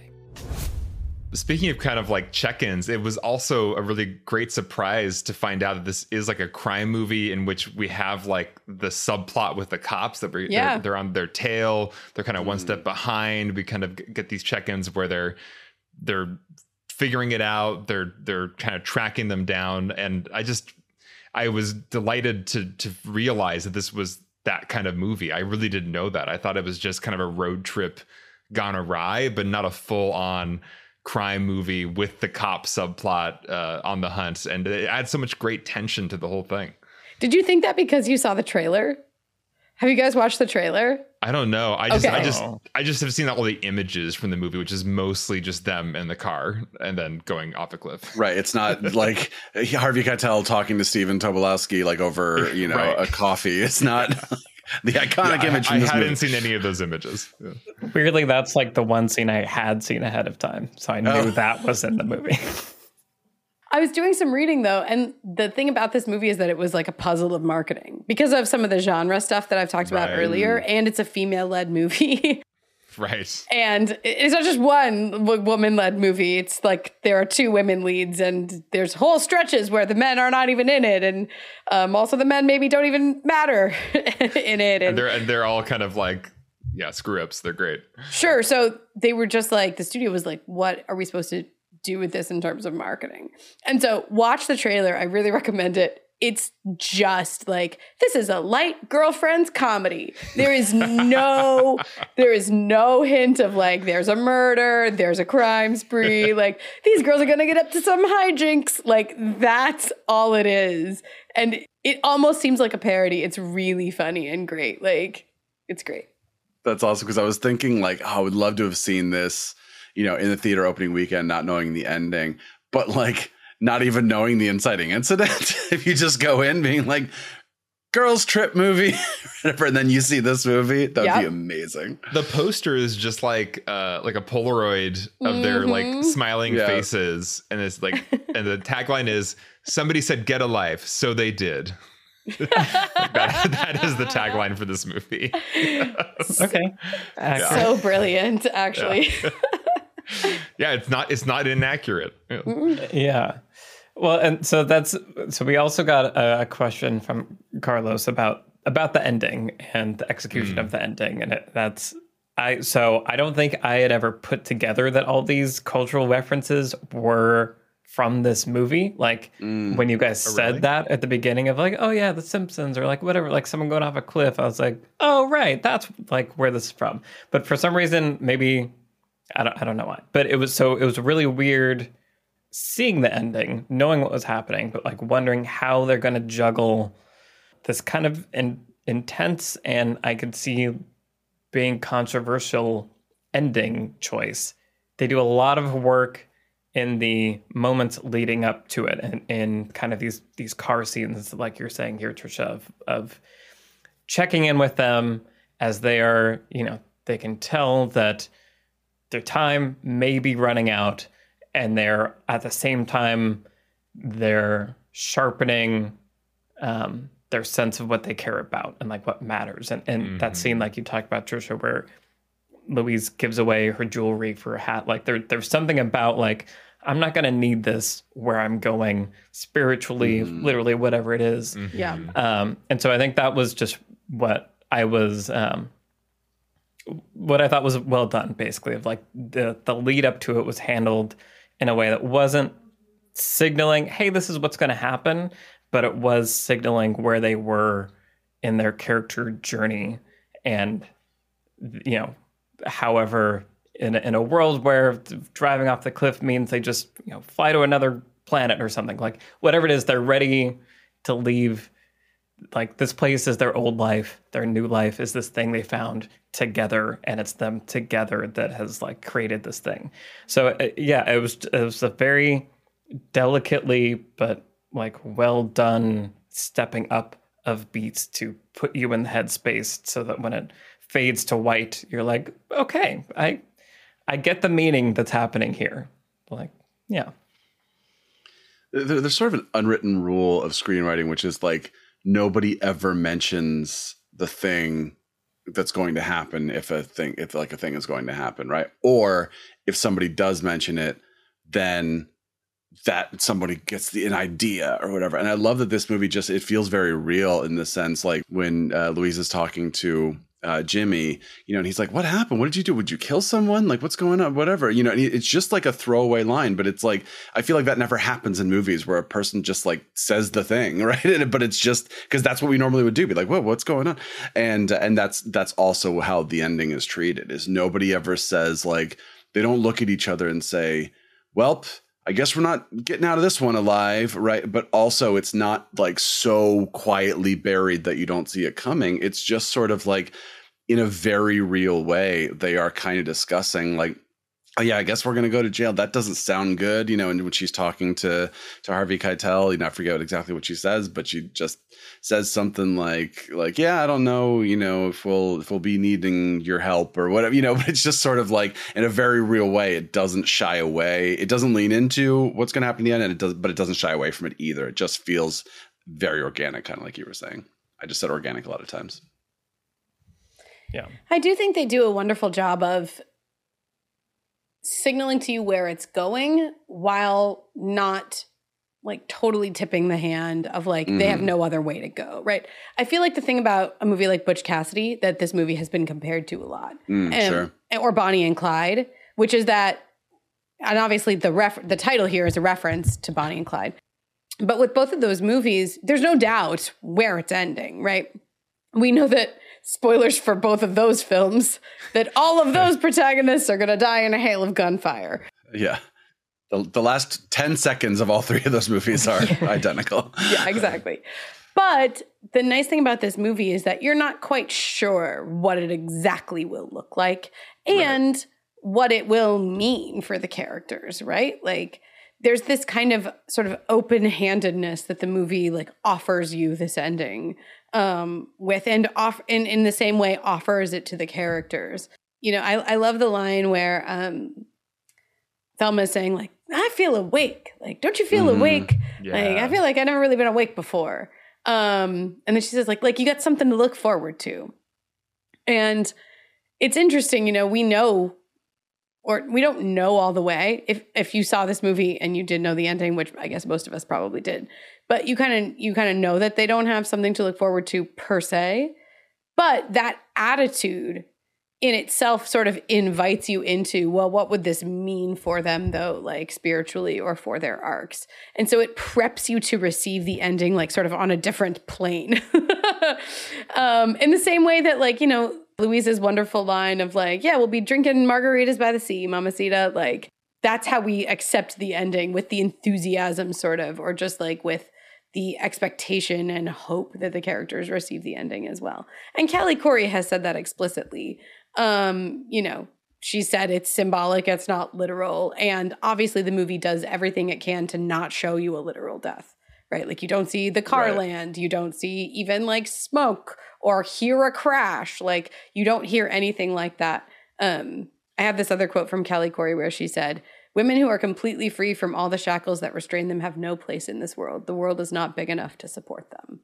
S4: Speaking of kind of like check-ins, it was also a really great surprise to find out that this is like a crime movie in which we have like the subplot with the cops that we
S2: Yeah.
S4: they're, they're on their tail, they're kind of one
S3: Mm.
S4: step behind. We kind of get these check-ins where they're they're figuring it out, they're they're kind of tracking them down, and I just I was delighted to to realize that this was that kind of movie. I really didn't know that. I thought it was just kind of a road trip gone awry, but not a full on crime movie with the cop subplot uh, on the hunt. And it adds so much great tension to the whole thing.
S2: Did you think that because you saw the trailer? Have you guys watched the trailer?
S4: I don't know. I just, I just, I just have seen all the images from the movie, which is mostly just them in the car and then going off a cliff.
S3: Right. It's not like Harvey Keitel talking to Stephen Tobolowsky like over, you know,
S4: Right.
S3: a coffee. It's not the iconic
S4: I,
S3: image
S4: I
S3: from this
S4: hadn't
S3: movie.
S4: seen any of those images. Yeah.
S1: Weirdly, that's like the one scene I had seen ahead of time, so I knew
S3: Oh.
S1: that was in the movie.
S2: I was doing some reading though, and the thing about this movie is that it was like a puzzle of marketing because of some of the genre stuff that I've talked about
S4: Right.
S2: earlier, and it's a female led movie.
S4: Right.
S2: And it's not just one woman led movie. It's like there are two women leads, and there's whole stretches where the men are not even in it. And um, also, the men maybe don't even matter in it. And,
S4: And they're and they're all kind of like yeah, screw ups. They're great.
S2: Sure. So they were just like, the studio was like, what are we supposed to do with this in terms of marketing? And so watch the trailer. I really recommend it. It's just like this is a light girlfriend's comedy. There is no there is no hint of like there's a murder, there's a crime spree, like these girls are going to get up to some hijinks. Like that's all it is. And it almost seems like a parody. It's really funny and great. Like it's great.
S3: That's awesome because I was thinking like, oh, I would love to have seen this, you know, in the theater opening weekend, not knowing the ending, but like not even knowing the inciting incident. if you just go in being like, girls trip movie, whatever, and then you see this movie, that'd
S2: Yep.
S3: be amazing.
S4: The poster is just like uh like a Polaroid of their like smiling
S3: Yeah.
S4: faces, and it's like and the tagline is somebody said get a life, so they did. that, that is the tagline for this movie.
S1: Okay. Accurate.
S2: So brilliant, actually.
S4: Yeah, it's not it's not inaccurate. Yeah.
S1: Yeah. Well, and so that's so we also got a, question from Carlos about about the ending and the execution of mm. the ending, and it, that's I. So I don't think I had ever put together that all these cultural references were from this movie. Like mm. when you guys oh, said
S4: really?
S1: that at the beginning of like, oh yeah, The Simpsons or like whatever, like someone going off a cliff. I was like, oh right, that's like where this is from. But for some reason, maybe I don't I don't know why. But it was so it was really weird seeing the ending, knowing what was happening, but like wondering how they're going to juggle this kind of in, intense and I could see being controversial ending choice. They do a lot of work in the moments leading up to it and in kind of these these car scenes like you're saying here Tricia of, of checking in with them as they are, you know, they can tell that their time may be running out and they're at the same time they're sharpening um, their sense of what they care about and like what matters. And and that scene like you talked about tricia where louise gives away her jewelry for a hat like there, there's something about like i'm not going to need this where i'm going spiritually literally whatever it is.
S2: Yeah.
S1: um, and so I think that was just what I was, um, what I thought was well done, basically, of like the the lead up to it was handled in a way that wasn't signaling, "Hey, this is what's going to happen," but it was signaling where they were in their character journey, and you know, however, in a, in a world where driving off the cliff means they just you know fly to another planet or something like whatever it is, they're ready to leave like this place is their old life their new life is this thing they found together and it's them together that has like created this thing. So uh, yeah it was it was a very delicately but like well done stepping up of beats to put you in the headspace so that when it fades to white you're like okay i i get the meaning that's happening here. Like yeah.
S3: There's sort of an unwritten rule of screenwriting, which is like nobody ever mentions the thing that's going to happen if a thing, if like a thing is going to happen, right? Or if somebody does mention it, then that somebody gets the an idea or whatever. And I love that this movie just it feels very real in the sense like when uh, Louise is talking to uh, Jimmy, you know, and he's like, "What happened? What did you do? Would you kill someone? Like, what's going on? Whatever." You know, and it's just like a throwaway line, but it's like I feel like that never happens in movies where a person just like says the thing, right? But it's just because that's what we normally would do, be like, "Whoa, what's going on?" And and that's that's also how the ending is treated. Is nobody ever says like they don't look at each other and say, "Welp." I guess we're not getting out of this one alive, right? But also, it's not like so quietly buried that you don't see it coming. It's just sort of like in a very real way, they are kind of discussing, like, oh, yeah, I guess we're going to go to jail. That doesn't sound good, you know. And when she's talking to to Harvey Keitel, you know, I forget exactly what she says, but she just says something like, like, yeah, I don't know, you know, if we'll if we'll be needing your help or whatever, you know. But it's just sort of like in a very real way. It doesn't shy away. It doesn't lean into what's going to happen in the end, and it does, but it doesn't shy away from it either. It just feels very organic, kind of like you were saying. I just said organic a lot of times.
S1: Yeah.
S2: I do think they do a wonderful job of signaling to you where it's going while not like totally tipping the hand of like they have
S3: Mhm.
S2: no other way to go, right? I feel like the thing about a movie like Butch Cassidy that this movie has been compared to a lot,
S3: Mm,
S2: and-
S3: sure.
S2: or Bonnie and Clyde, which is that, and obviously the ref the title here is a reference to Bonnie and Clyde, but with both of those movies, there's no doubt where it's ending, right? We know that spoilers for both of those films that all of those protagonists are going to die in a hail of gunfire.
S3: Yeah. The, the last 10 seconds of all three of those movies are identical.
S2: yeah, exactly. But the nice thing about this movie is that you're not quite sure what it exactly will look like and what it will mean for the characters, right? Like there's this kind of sort of open-handedness that the movie like offers you this ending um with and off in in the same way offers it to the characters. You know, I I love the line where um Thelma is saying like I feel awake. Like, don't you feel
S3: Mhm.
S2: awake?
S4: Yeah.
S2: Like, I feel like I've never really been awake before. Um, and then she says, like, like you got something to look forward to. And it's interesting, you know, we know or we don't know all the way. If if you saw this movie and you did know the ending, which I guess most of us probably did, but you kind of you kind of know that they don't have something to look forward to per se. But that attitude in itself sort of invites you into, well, what would this mean for them though, like spiritually or for their arcs? And so it preps you to receive the ending like sort of on a different plane. um, in the same way that, like, you know, Louise's wonderful line of like, yeah, we'll be drinking margaritas by the sea, Mamacita. Like, that's how we accept the ending with the enthusiasm, sort of, or just like with the expectation and hope that the characters receive the ending as well. And Callie Khouri has said that explicitly. Um, you know, she said it's symbolic, it's not literal. And obviously, the movie does everything it can to not show you a literal death, right? Like, you don't see the car
S3: Right.
S2: land, you don't see even like smoke or hear a crash. Like, you don't hear anything like that. Um, I have this other quote from Callie Khouri where she said, Women who are completely free from all the shackles that restrain them have no place in this world. The world is not big enough to support them.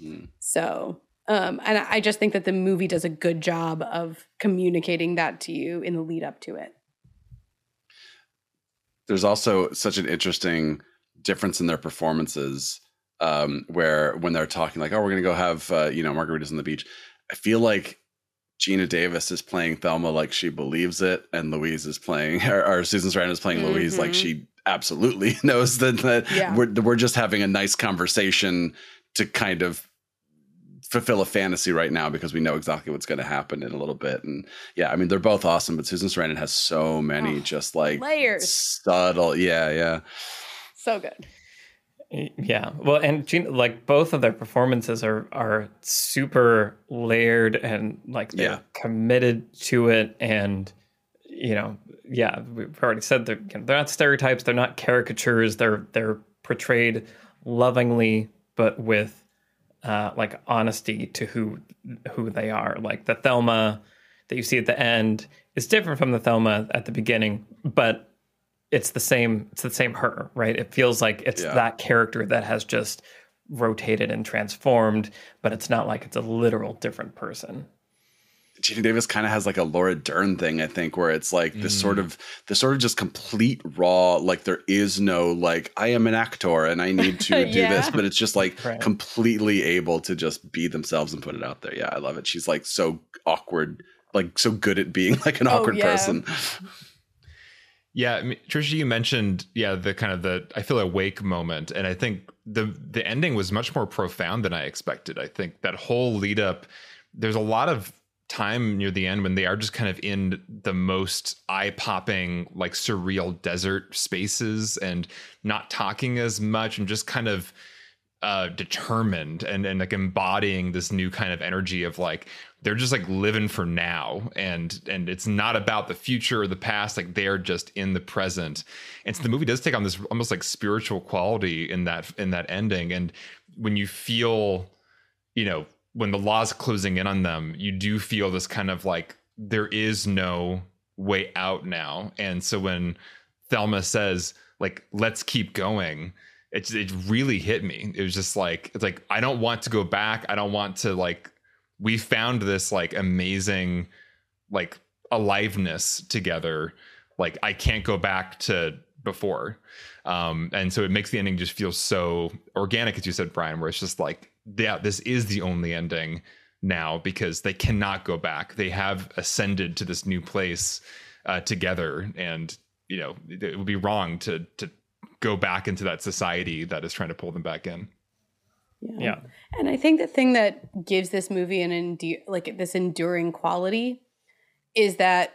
S3: Mm.
S2: So, um, and I I just think that the movie does a good job of communicating that to you in the lead up to it.
S3: There's also such an interesting difference in their performances um, where when they're talking like, oh, we're going to go have, uh, you know, margaritas on the beach. I feel like Geena Davis is playing Thelma like she believes it, and Louise is playing, or, or Susan Sarandon is playing Louise like
S2: Mhm.
S3: she absolutely knows that, that
S2: Yeah.
S3: we're, we're just having a nice conversation to kind of fulfill a fantasy right now because we know exactly what's going to happen in a little bit. And yeah, I mean, they're both awesome, but Susan Sarandon has so many
S2: Oh,
S3: just like
S2: layers.
S3: subtle. Yeah, yeah.
S2: So good.
S1: Yeah. Well, and Geena, like both of their performances are are super layered and like they're
S3: Yeah.
S1: committed to it and you know, yeah, we've already said they're you know, they're not stereotypes, they're not caricatures, they're they're portrayed lovingly but with uh like honesty to who who they are. Like the Thelma that you see at the end is different from the Thelma at the beginning, but it's the same it's the same her right it feels like it's
S3: Yeah.
S1: that character that has just rotated and transformed but it's not like it's a literal different person
S3: Geena Davis kind of has like a Laura Dern thing, I think, where it's like this
S2: Mm.
S3: sort of this sort of just complete raw, like there is no like I am an actor and I need to do
S2: Yeah.
S3: this, but it's just like
S1: Right.
S3: completely able to just be themselves and put it out there. Yeah, I love it. She's like so awkward, like so good at being like an
S2: Oh,
S3: awkward
S2: yeah.
S3: person.
S4: Yeah, Tricia, you mentioned yeah the kind of the I feel awake moment, and I think the the ending was much more profound than I expected. I think that whole lead up, there's a lot of time near the end when they are just kind of in the most eye popping like surreal desert spaces and not talking as much and just kind of uh determined and and like embodying this new kind of energy of like they're just like living for now and and it's not about the future or the past like they're just in the present. And so the movie does take on this almost like spiritual quality in that in that ending and when you feel you know when the law's closing in on them you do feel this kind of like there is no way out now. And so when thelma says like let's keep going it, it really hit me. It was just like it's like i don't want to go back. I don't want to like we found this like amazing like aliveness together. Like i can't go back to before. Um and so it makes the ending just feel so organic as you said brian where it's just like yeah this is the only ending now because they cannot go back. They have ascended to this new place uh, together and you know it would be wrong to to go back into that society that is trying to pull them back in
S1: Yeah.
S2: And I think the thing that gives this movie an endu- like this enduring quality is that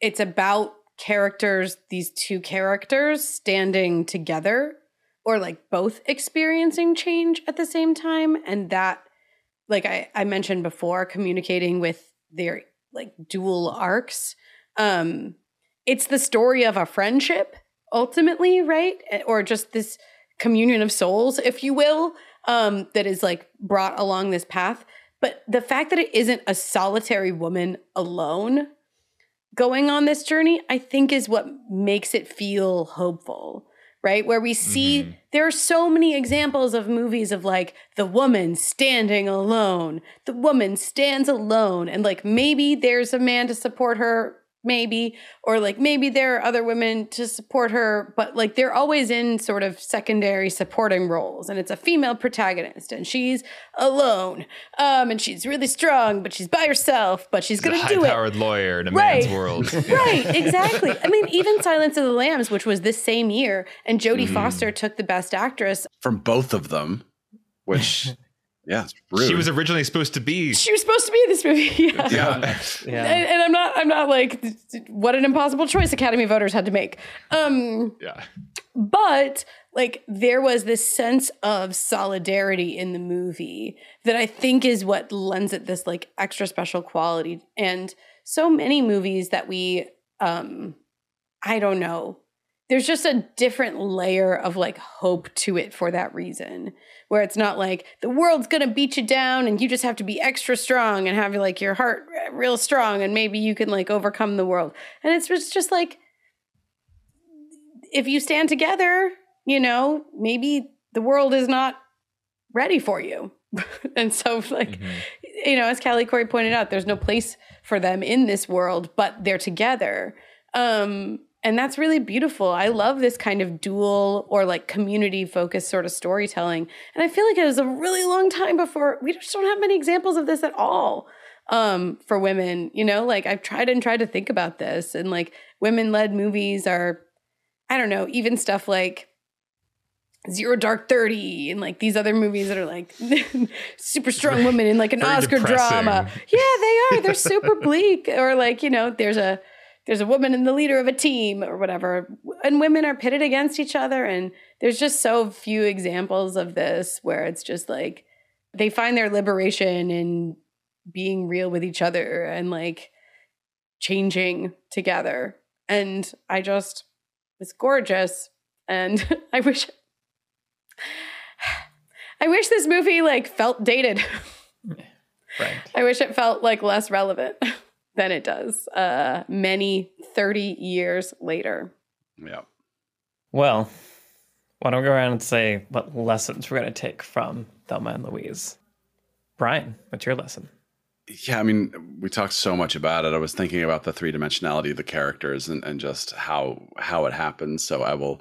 S2: it's about characters, these two characters standing together or like both experiencing change at the same time. And that, like I, I mentioned before, communicating with their like dual arcs. Um, it's the story of a friendship ultimately, right? Or just this communion of souls, if you will, um, that is like brought along this path. But the fact that it isn't a solitary woman alone going on this journey, I think is what makes it feel hopeful, right? Where we see
S4: Mhm.
S2: there are so many examples of movies of like the woman standing alone, the woman stands alone, and like maybe there's a man to support her, maybe, or like maybe there are other women to support her, but like they're always in sort of secondary supporting roles, and it's a female protagonist, and she's alone, um, and she's really strong, but she's by herself, but she's
S4: He's a
S2: gonna do it.
S4: high-powered lawyer in a
S2: Right.
S4: man's world
S2: Right, exactly. I mean, even Silence of the Lambs, which was this same year, and Jodie
S3: Mhm.
S2: Foster took the Best Actress.
S3: from both of them, which yeah, it's rude.
S4: she was originally supposed to be
S2: She was supposed to be in this movie. yeah.
S3: yeah.
S1: Yeah.
S2: And, and I'm not. I'm not like what an impossible choice Academy voters had to make. Um,
S4: yeah
S2: but like there was this sense of solidarity in the movie that I think is what lends it this like extra special quality. And so many movies that we um I don't know. There's just a different layer of like hope to it for that reason. Where it's not like the world's gonna beat you down and you just have to be extra strong and have like your heart real strong and maybe you can like overcome the world. And it's just, just like if you stand together, you know, maybe the world is not ready for you. and so, like,
S4: Mhm.
S2: you know, as Callie Khouri pointed out, there's no place for them in this world, but they're together. Um, and that's really beautiful. I love this kind of dual or like community focused sort of storytelling. And I feel like it was a really long time before we just don't have many examples of this at all um, for women. You know, like I've tried and tried to think about this, and like women led movies are, I don't know, even stuff like Zero Dark Thirty and like these other movies that are like super strong women in like an
S4: very
S2: Oscar
S4: depressing.
S2: drama. Yeah, they are. They're super bleak. Or like, you know, there's a there's a woman and the leader of a team or whatever. And women are pitted against each other. And there's just so few examples of this where it's just like they find their liberation in being real with each other and like changing together. And I just it's gorgeous. And I wish I wish this movie like felt dated.
S1: Right.
S2: I wish it felt like less relevant than it does uh many 30 years later.
S3: yeah.
S1: Well, why don't we go around and say what lessons we're going to take from Thelma and Louise? Brian, what's your lesson?
S3: Yeah, I mean, we talked so much about it. I was thinking about the three dimensionality of the characters and, and just how how it happens. So I will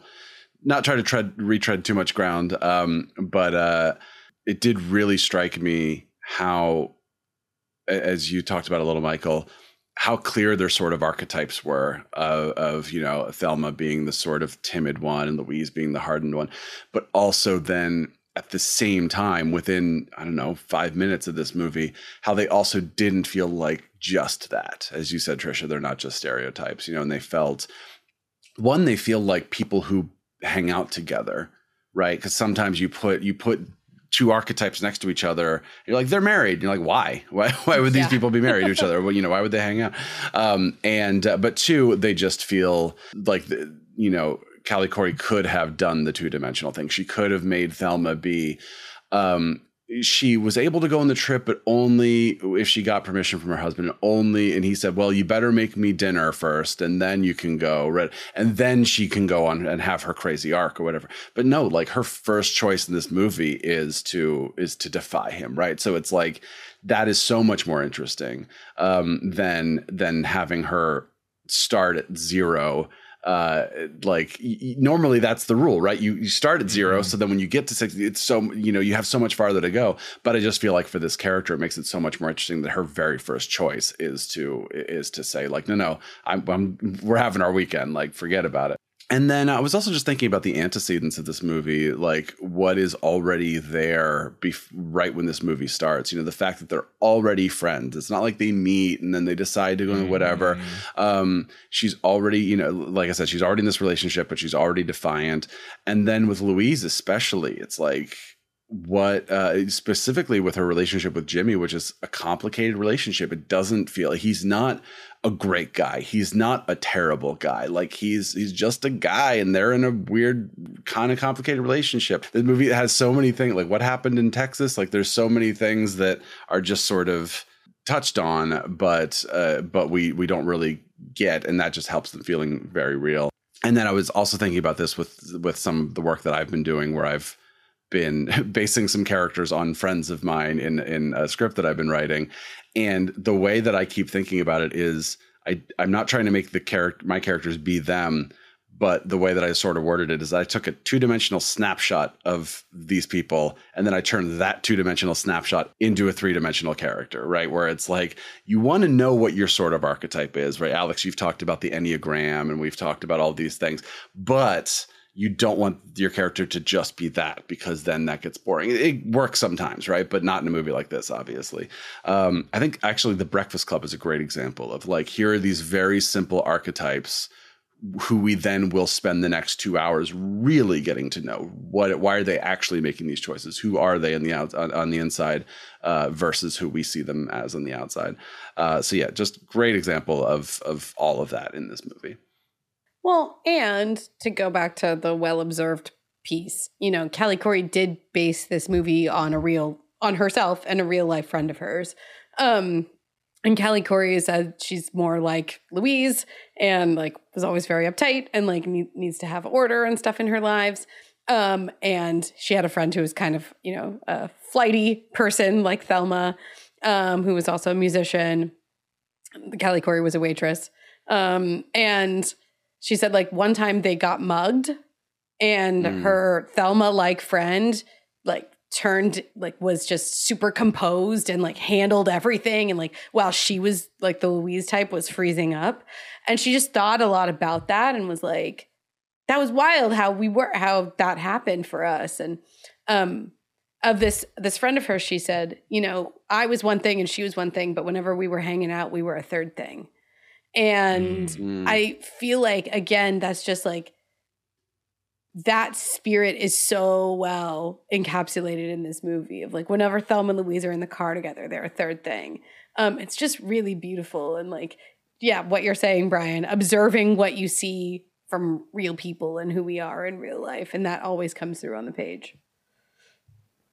S3: not try to tread retread too much ground. Um, but uh, it did really strike me how, a- as you talked about a little, Michael, how clear their sort of archetypes were of, you know Thelma being the sort of timid one and Louise being the hardened one, but also then at the same time within I don't know five minutes of this movie how they also didn't feel like just that. As you said Tricia they're not just stereotypes you know and they felt one they feel like people who hang out together right? Because sometimes you put you put two archetypes next to each other. You're like they're married. You're like why? Why why would these
S2: Yeah.
S3: people be married to each other? Well you know why would they hang out? Um and uh, but two they just feel like the, you know Callie Khouri could have done the two dimensional thing. She could have made Thelma be um she was able to go on the trip, but only if she got permission from her husband. Only, and he said, "Well, you better make me dinner first, and then you can go." Right, and then she can go on and have her crazy arc or whatever. But no, like her first choice in this movie is to is to defy him. Right, so it's like that is so much more interesting um, than than having her start at zero uh like y- normally that's the rule right? You you start at 0 mm-hmm. so then when you get to 60 it's so you know you have so much farther to go. But i just feel like for this character it makes it so much more interesting that her very first choice is to is to say like no no i'm, I'm we're having our weekend like forget about it and then I was also just thinking about the antecedents of this movie, like what is already there bef- right when this movie starts. You know, the fact that they're already friends. It's not like they meet and then they decide to go mm. whatever. Um, she's already, you know, like I said, she's already in this relationship, but she's already defiant. And then with Louise, especially, it's like what uh, specifically with her relationship with Jimmy, which is a complicated relationship. It doesn't feel like he's not a great guy. He's not a terrible guy. Like he's he's just a guy, and they're in a weird kind of complicated relationship. The movie has so many things. Like what happened in Texas. Like there's so many things that are just sort of touched on, but uh, but we we don't really get, and that just helps them feeling very real. And then I was also thinking about this with with some of the work that I've been doing, where I've been basing some characters on friends of mine in in a script that I've been writing, and the way that I keep thinking about it is I I'm not trying to make the character my characters be them, but the way that I sort of worded it is I took a two dimensional snapshot of these people and then I turned that two dimensional snapshot into a three dimensional character, right? Where it's like you want to know what your sort of archetype is, right? Alex, you've talked about the Enneagram and we've talked about all these things, but you don't want your character to just be that because then that gets boring. It, works sometimes, right? But not in a movie like this, obviously. Um, I think actually The Breakfast Club is a great example of like, here are these very simple archetypes who we then will spend the next two hours really getting to know what why are they actually making these choices who are they on the out on, on the inside uh, versus who we see them as on the outside uh, so yeah just great example of of all of that in this movie
S2: well, and to go back to the well observed piece, you know, Callie Khouri did base this movie on a real on herself and a real life friend of hers. Um and Callie Khouri said she's more like Louise and like was always very uptight and like ne- needs to have order and stuff in her lives. Um, and she had a friend who was kind of, you know, a flighty person like Thelma, um, who was also a musician. Callie Khouri was a waitress. Um, and she said like one time they got mugged and mm. her Thelma like friend like turned like was just super composed and like handled everything and like while she was like the Louise type was freezing up. And she just thought a lot about that and was like that was wild how we were how that happened for us. And um of this this friend of hers she said you know I was one thing and she was one thing but whenever we were hanging out we were a third thing and mm-hmm. I feel like, again, that's just like that spirit is so well encapsulated in this movie of like whenever Thelma and Louise are in the car together, they're a third thing. Um, it's just really beautiful and like, yeah, what you're saying, Brian, observing what you see from real people and who we are in real life. And that always comes through on the page.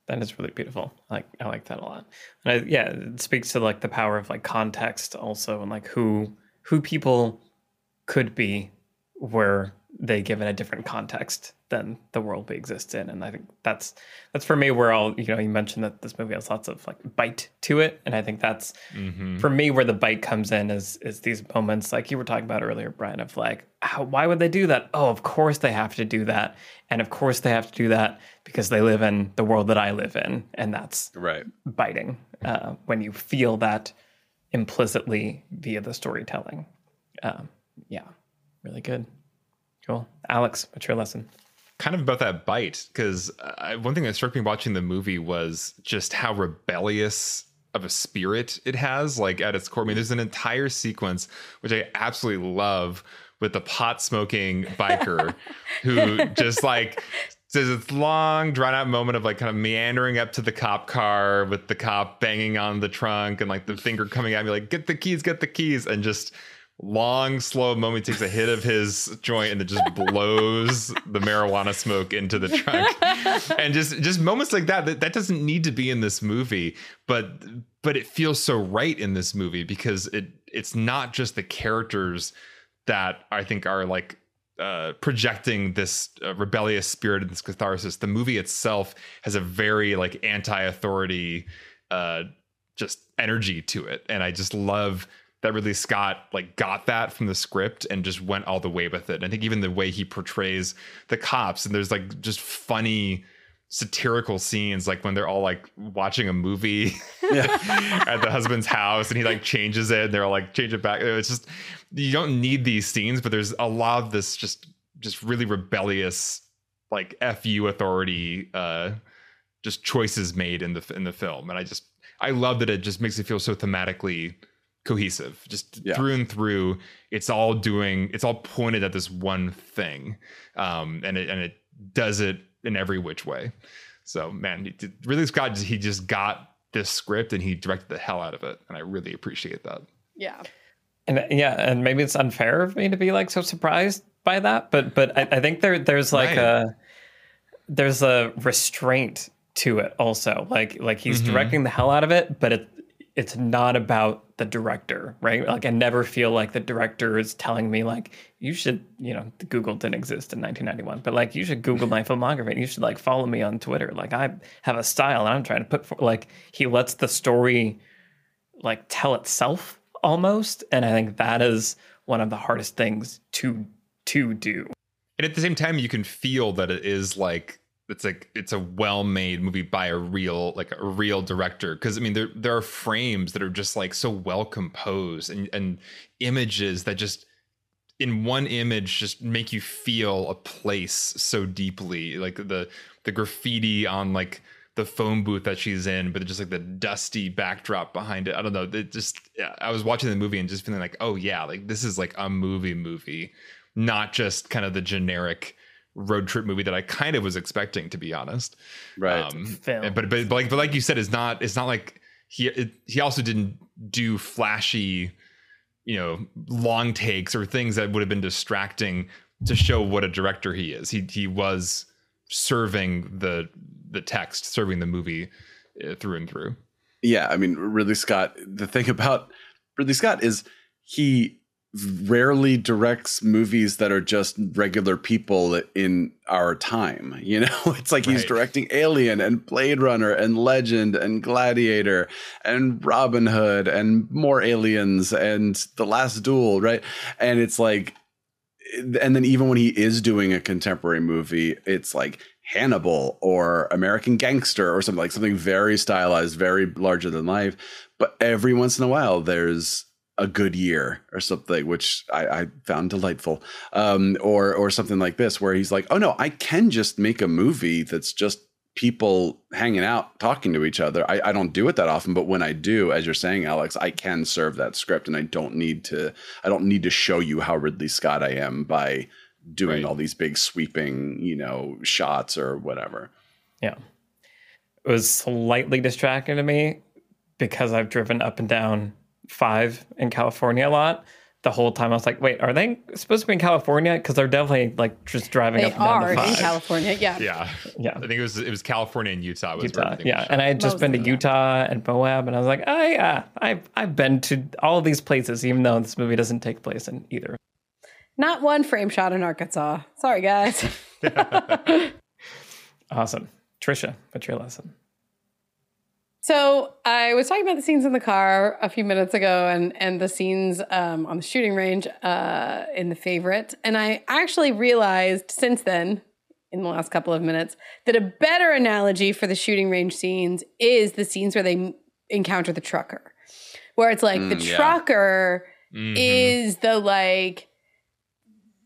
S1: That is really beautiful. Like I like that a lot. And I, yeah, it speaks to like the power of like context also and like who who people could be were they given a different context than the world we exist in. And i think that's that's for me where all you know you mentioned that this movie has lots of like bite to it. And i think that's mm-hmm. for me where the bite comes in is is these moments like you were talking about earlier brian of like how, why would they do that? Oh of course they have to do that. And of course they have to do that because they live in the world that i live in. And that's
S3: right.
S1: biting uh, when you feel that implicitly via the storytelling. Um, yeah, really good. Cool. Alex, what's your lesson?
S4: Kind of about that bite, because one thing that struck me watching the movie was just how rebellious of a spirit it has, like at its core. I mean, there's an entire sequence which I absolutely love with the pot smoking biker who just like there's this long drawn out moment of like kind of meandering up to the cop car with the cop banging on the trunk and like the finger coming at me like get the keys get the keys and just long, slow moment. He takes a hit of his joint and it just blows the marijuana smoke into the trunk. and just just moments like that, that that doesn't need to be in this movie, but but it feels so right in this movie because it it's not just the characters that I think are like uh, projecting this uh, rebellious spirit and this catharsis. The movie itself has a very like anti-authority, uh, just energy to it, and I just love that Ridley Scott like got that from the script and just went all the way with it. And I think even the way he portrays the cops and there's like just funny satirical scenes like when they're all like watching a movie yeah. at the husband's house and he like changes it and they're all like change it back it's just you don't need these scenes but there's a lot of this just just really rebellious like fu authority uh just choices made in the in the film and i just i love that it just makes it feel so thematically cohesive just yeah. through and through it's all doing it's all pointed at this one thing um and it and it does it in every which way. So man he, Ridley Scott he just got this script and he directed the hell out of it. And i really appreciate that.
S2: Yeah.
S1: And yeah and maybe it's unfair of me to be like so surprised by that but but i, I think there there's like right. a there's a restraint to it also. Like like he's mm-hmm. directing the hell out of it but it it's not about the director, right? Like I never feel like the director is telling me like you should, you know, Google didn't exist in 1991, but like you should Google my filmography. And you should like follow me on Twitter. Like I have a style and I'm trying to put for, like he lets the story like tell itself almost, and I think that is one of the hardest things to to do.
S4: And at the same time, you can feel that it is like it's like it's a well-made movie by a real like a real director. Because i mean there there are frames that are just like so well composed and and images that just in one image just make you feel a place so deeply. Like the the graffiti on like the phone booth that she's in but just like the dusty backdrop behind it. I don't know. It just i was watching the movie and just feeling like oh yeah like this is like a movie movie not just kind of the generic road trip movie that I kind of was expecting, to be honest.
S3: Right.
S4: Um, but, but but like but like you said, it's not it's not like he it, he also didn't do flashy, you know, long takes or things that would have been distracting to show what a director he is. He he was serving the the text, serving the movie uh, through and through.
S3: Yeah, I mean, Ridley Scott. The thing about Ridley Scott is he rarely directs movies that are just regular people in our time. You know, it's like right. he's directing Alien and Blade Runner and Legend and Gladiator and Robin Hood and more aliens and The Last Duel, right? And it's like, and then even when he is doing a contemporary movie, it's like Hannibal or American Gangster or something like something very stylized, very larger than life. But every once in a while, there's a good year or something, which I, I found delightful. Um, or or something like this, where he's like, oh no, I can just make a movie that's just people hanging out talking to each other. I, I don't do it that often, but when I do, as you're saying, Alex, I can serve that script and I don't need to I don't need to show you how Ridley Scott I am by doing right. all these big sweeping, you know, shots or whatever.
S1: Yeah. It was slightly distracting to me because I've driven up and down five in California a lot. The whole time I was like, wait, are they supposed to be in California? Because they're definitely like just driving
S2: they
S1: up and down
S2: the five. in California. Yeah.
S4: Yeah.
S1: Yeah.
S4: I think it was it was California and Utah.
S1: Utah. Yeah. And I had just been to Utah and Moab, and I was like, oh yeah, I've I've been to all of these places, even though this movie doesn't take place in either.
S2: Not one frame shot in Arkansas. Sorry, guys.
S1: awesome. Tricia, what's your lesson?
S2: So I was talking about the scenes in the car a few minutes ago, and and the scenes um, on the shooting range uh, in the favorite, and I actually realized since then, in the last couple of minutes, that a better analogy for the shooting range scenes is the scenes where they encounter the trucker, where it's like mm, the yeah. trucker mm-hmm. is the like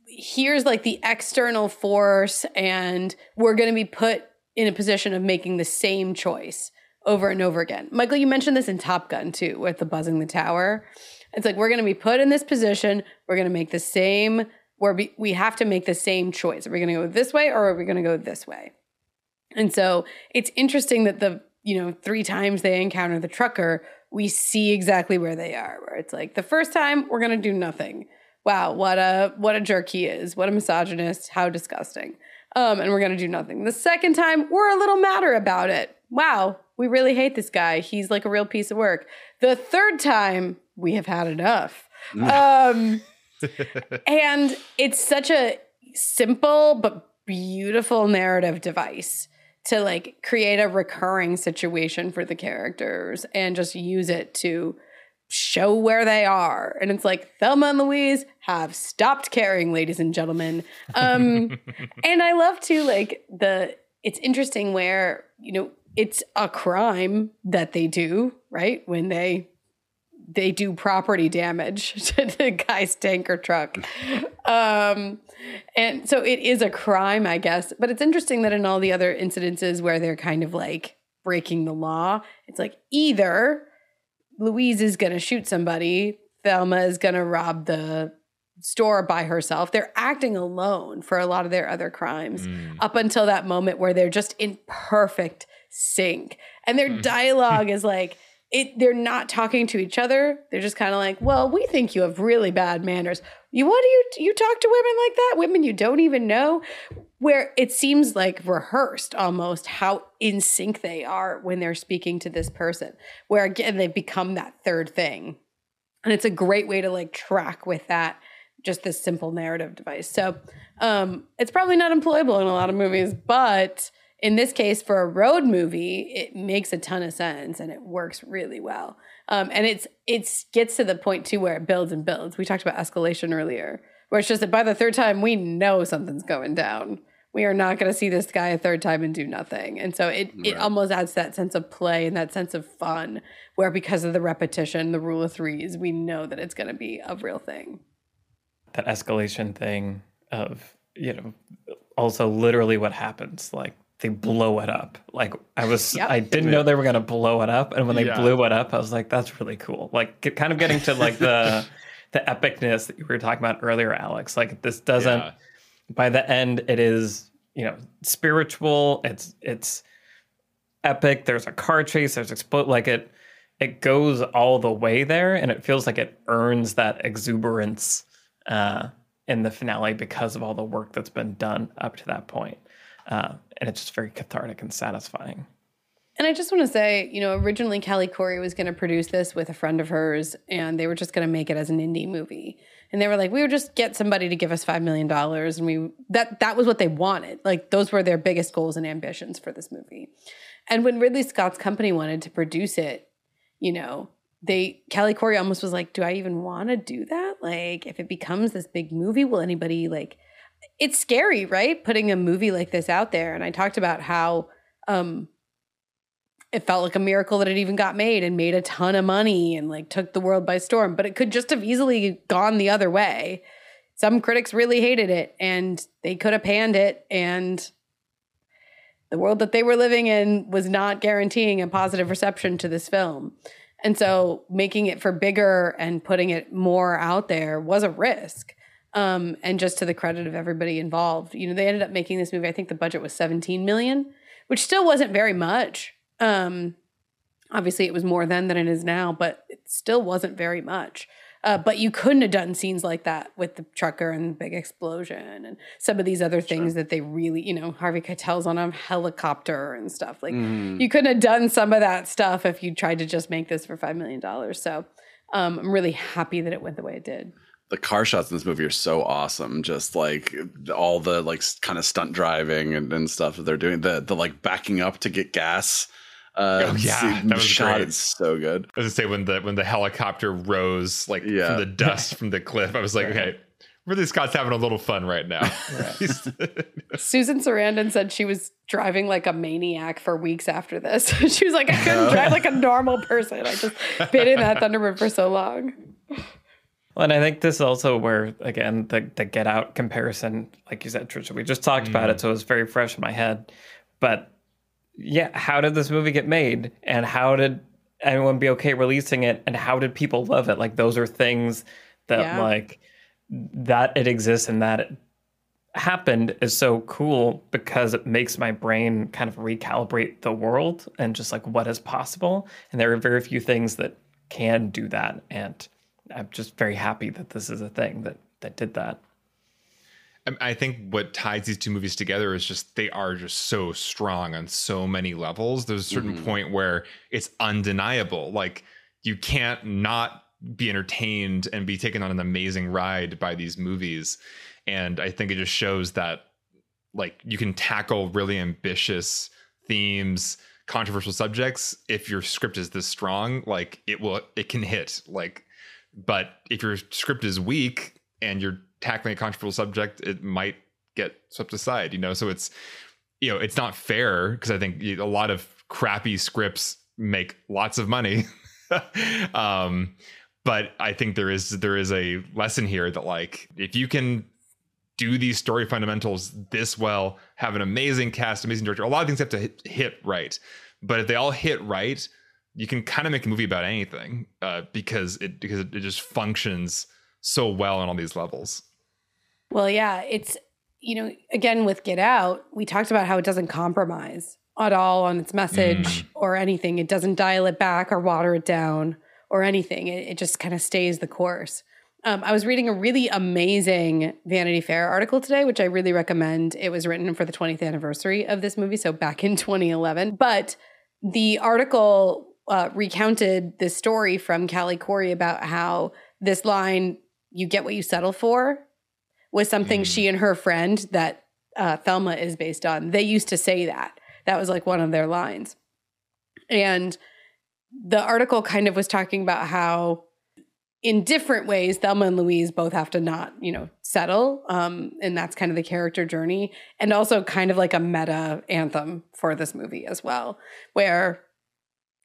S2: here's like the external force, and we're going to be put in a position of making the same choice over and over again. Michael, you mentioned this in Top Gun too, with the buzzing the tower. It's like we're going to be put in this position. We're going to make the same. Where we we have to make the same choice. Are we going to go this way or are we going to go this way? And so it's interesting that the you know three times they encounter the trucker, we see exactly where they are. Where it's like the first time we're gonna do nothing. Wow, what a what a jerk he is. What a misogynist. How disgusting. Um, and we're gonna do nothing. The second time we're a little madder about it. Wow, we really hate this guy. He's like a real piece of work. The third time we have had enough. um, and it's such a simple but beautiful narrative device to like create a recurring situation for the characters and just use it to show where they are. And it's like Thelma and Louise have stopped caring, ladies and gentlemen. Um, and I love to like the it's interesting where, you know, it's a crime that they do, right? When they they do property damage to the guy's tanker truck. Um, and so it is a crime, I guess. But it's interesting that in all the other incidences where they're kind of like breaking the law, it's like either Louise is going to shoot somebody, Thelma is going to rob the store by herself. They're acting alone for a lot of their other crimes
S4: Mm.
S2: up until that moment where they're just in perfect sync. And their
S4: Mm.
S2: dialogue is like, it, they're not talking to each other. They're just kind of like, well, we think you have really bad manners. You what do you you talk to women like that? Women you don't even know. Where it seems like rehearsed almost how in sync they are when they're speaking to this person. Where again they become that third thing, and it's a great way to like track with that just this simple narrative device. So um, it's probably not employable in a lot of movies, but in this case, for a road movie, it makes a ton of sense and it works really well. Um, and it's it's gets to the point too where it builds and builds. We talked about escalation earlier, where it's just that by the third time we know something's going down. We are not going to see this guy a third time and do nothing. And so it it almost adds that sense of play and that sense of fun, where because of the repetition, the rule of threes, we know that it's going to be a real thing.
S1: that escalation thing of you know also literally what happens like they blow it up like i was
S2: Yep.
S1: i didn't know they were going to blow it up and when they
S4: Yeah.
S1: blew it up i was like that's really cool like get, kind of getting to like the the epicness that you were talking about earlier alex like this doesn't
S4: Yeah.
S1: by the end it is you know spiritual it's it's epic there's a car chase there's explode like it it goes all the way there and it feels like it earns that exuberance uh in the finale because of all the work that's been done up to that point uh and it's just very cathartic and satisfying
S2: And I just want to say, you know, originally Callie Khouri was going to produce this with a friend of hers, and they were just going to make it as an indie movie. And they were like, we would just get somebody to give us five million dollars, and we that that was what they wanted. Like those were their biggest goals and ambitions for this movie. And when Ridley Scott's company wanted to produce it, you know, they Callie Khouri almost was like, do I even want to do that? Like, if it becomes this big movie, will anybody like? It's scary, right? Putting a movie like this out there. And I talked about how. um it felt like a miracle that it even got made and made a ton of money and like took the world by storm but it could just have easily gone the other way some critics really hated it and they could have panned it and the world that they were living in was not guaranteeing a positive reception to this film and so making it for bigger and putting it more out there was a risk um, and just to the credit of everybody involved you know they ended up making this movie i think the budget was 17 million which still wasn't very much um, obviously, it was more then than it is now, but it still wasn't very much. Uh, but you couldn't have done scenes like that with the trucker and the big explosion and some of these other things that they really, you know, Harvey Keitel's on a helicopter and stuff. Like you couldn't have done some of that stuff if you tried to just make this for five million dollars. So um, I'm really happy that it went the way it did.
S3: The car shots in this movie are so awesome. Just like all the like kind of stunt driving and, and stuff that they're doing. The the like backing up to get gas. Uh,
S4: Oh, yeah, that was
S3: shot
S4: great.
S3: is so good.
S4: I was gonna say when the when the helicopter rose like
S3: Yeah.
S4: from the dust from the cliff, I was like, okay, Ridley Scott's having a little fun right now. He's-
S2: Susan Sarandon said she was driving like a maniac for weeks after this. she was like, I couldn't drive like a normal person. I just been in that Thunderbird for so long.
S1: Well, and I think this is also where, again, the, the Get Out comparison, like you said, Tricia, we just talked about it, mm-hmm. so it was very fresh in my head. But yeah, how did this movie get made? And how did anyone be okay releasing it? And how did people love it? Like, those are things that,
S2: Yeah.
S1: like, that it exists and that it happened is so cool because it makes my brain kind of recalibrate the world and just like what is possible. And there are very few things that can do that. And I'm just very happy that this is a thing that that did that.
S4: I think what ties these two movies together is just they are just so strong on so many levels. There's a certain mm-hmm. point where it's undeniable. Like you can't not be entertained and be taken on an amazing ride by these movies. And I think it just shows that like you can tackle really ambitious themes, controversial subjects if your script is this strong, like it will it can hit. Like but if your script is weak and you're tackling a controversial subject, it might get swept aside, you know? So it's, you know, it's not fair because I think a lot of crappy scripts make lots of money. um, but I think there is there is a lesson here that like if you can do these story fundamentals this well, have an amazing cast, amazing director, a lot of things have to hit, hit right. But if they all hit right, you can kind of make a movie about anything uh, because it because it just functions so well on all these levels.
S2: Well, yeah, it's you know, again with Get Out, we talked about how it doesn't compromise at all on its message mm. or anything. It doesn't dial it back or water it down or anything. It, it just kind of stays the course. Um, I was reading a really amazing Vanity Fair article today, which I really recommend. It was written for the 20th anniversary of this movie, so back in 2011. But the article uh, recounted this story from Callie Khouri about how this line, you get what you settle for, was something mm. she and her friend that uh, Thelma is based on. They used to say that. That was like one of their lines. And the article kind of was talking about how in different ways thelma and louise both have to not you know settle um, and that's kind of the character journey and also kind of like a meta anthem for this movie as well where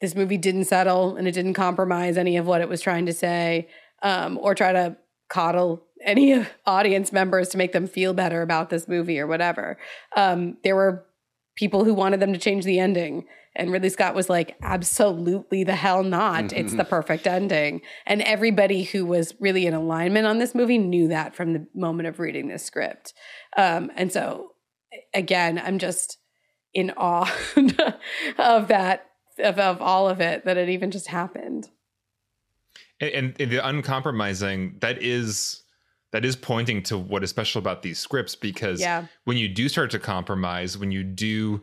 S2: this movie didn't settle and it didn't compromise any of what it was trying to say um, or try to coddle any audience members to make them feel better about this movie or whatever. Um, there were people who wanted them to change the ending. And Ridley Scott was like, absolutely the hell not. Mm-hmm. It's the perfect ending. And everybody who was really in alignment on this movie knew that from the moment of reading this script. Um, and so, again, I'm just in awe of that, of, of all of it, that it even just happened.
S4: And, and the uncompromising, that is that is pointing to what is special about these scripts because yeah. when you do start to compromise, when you do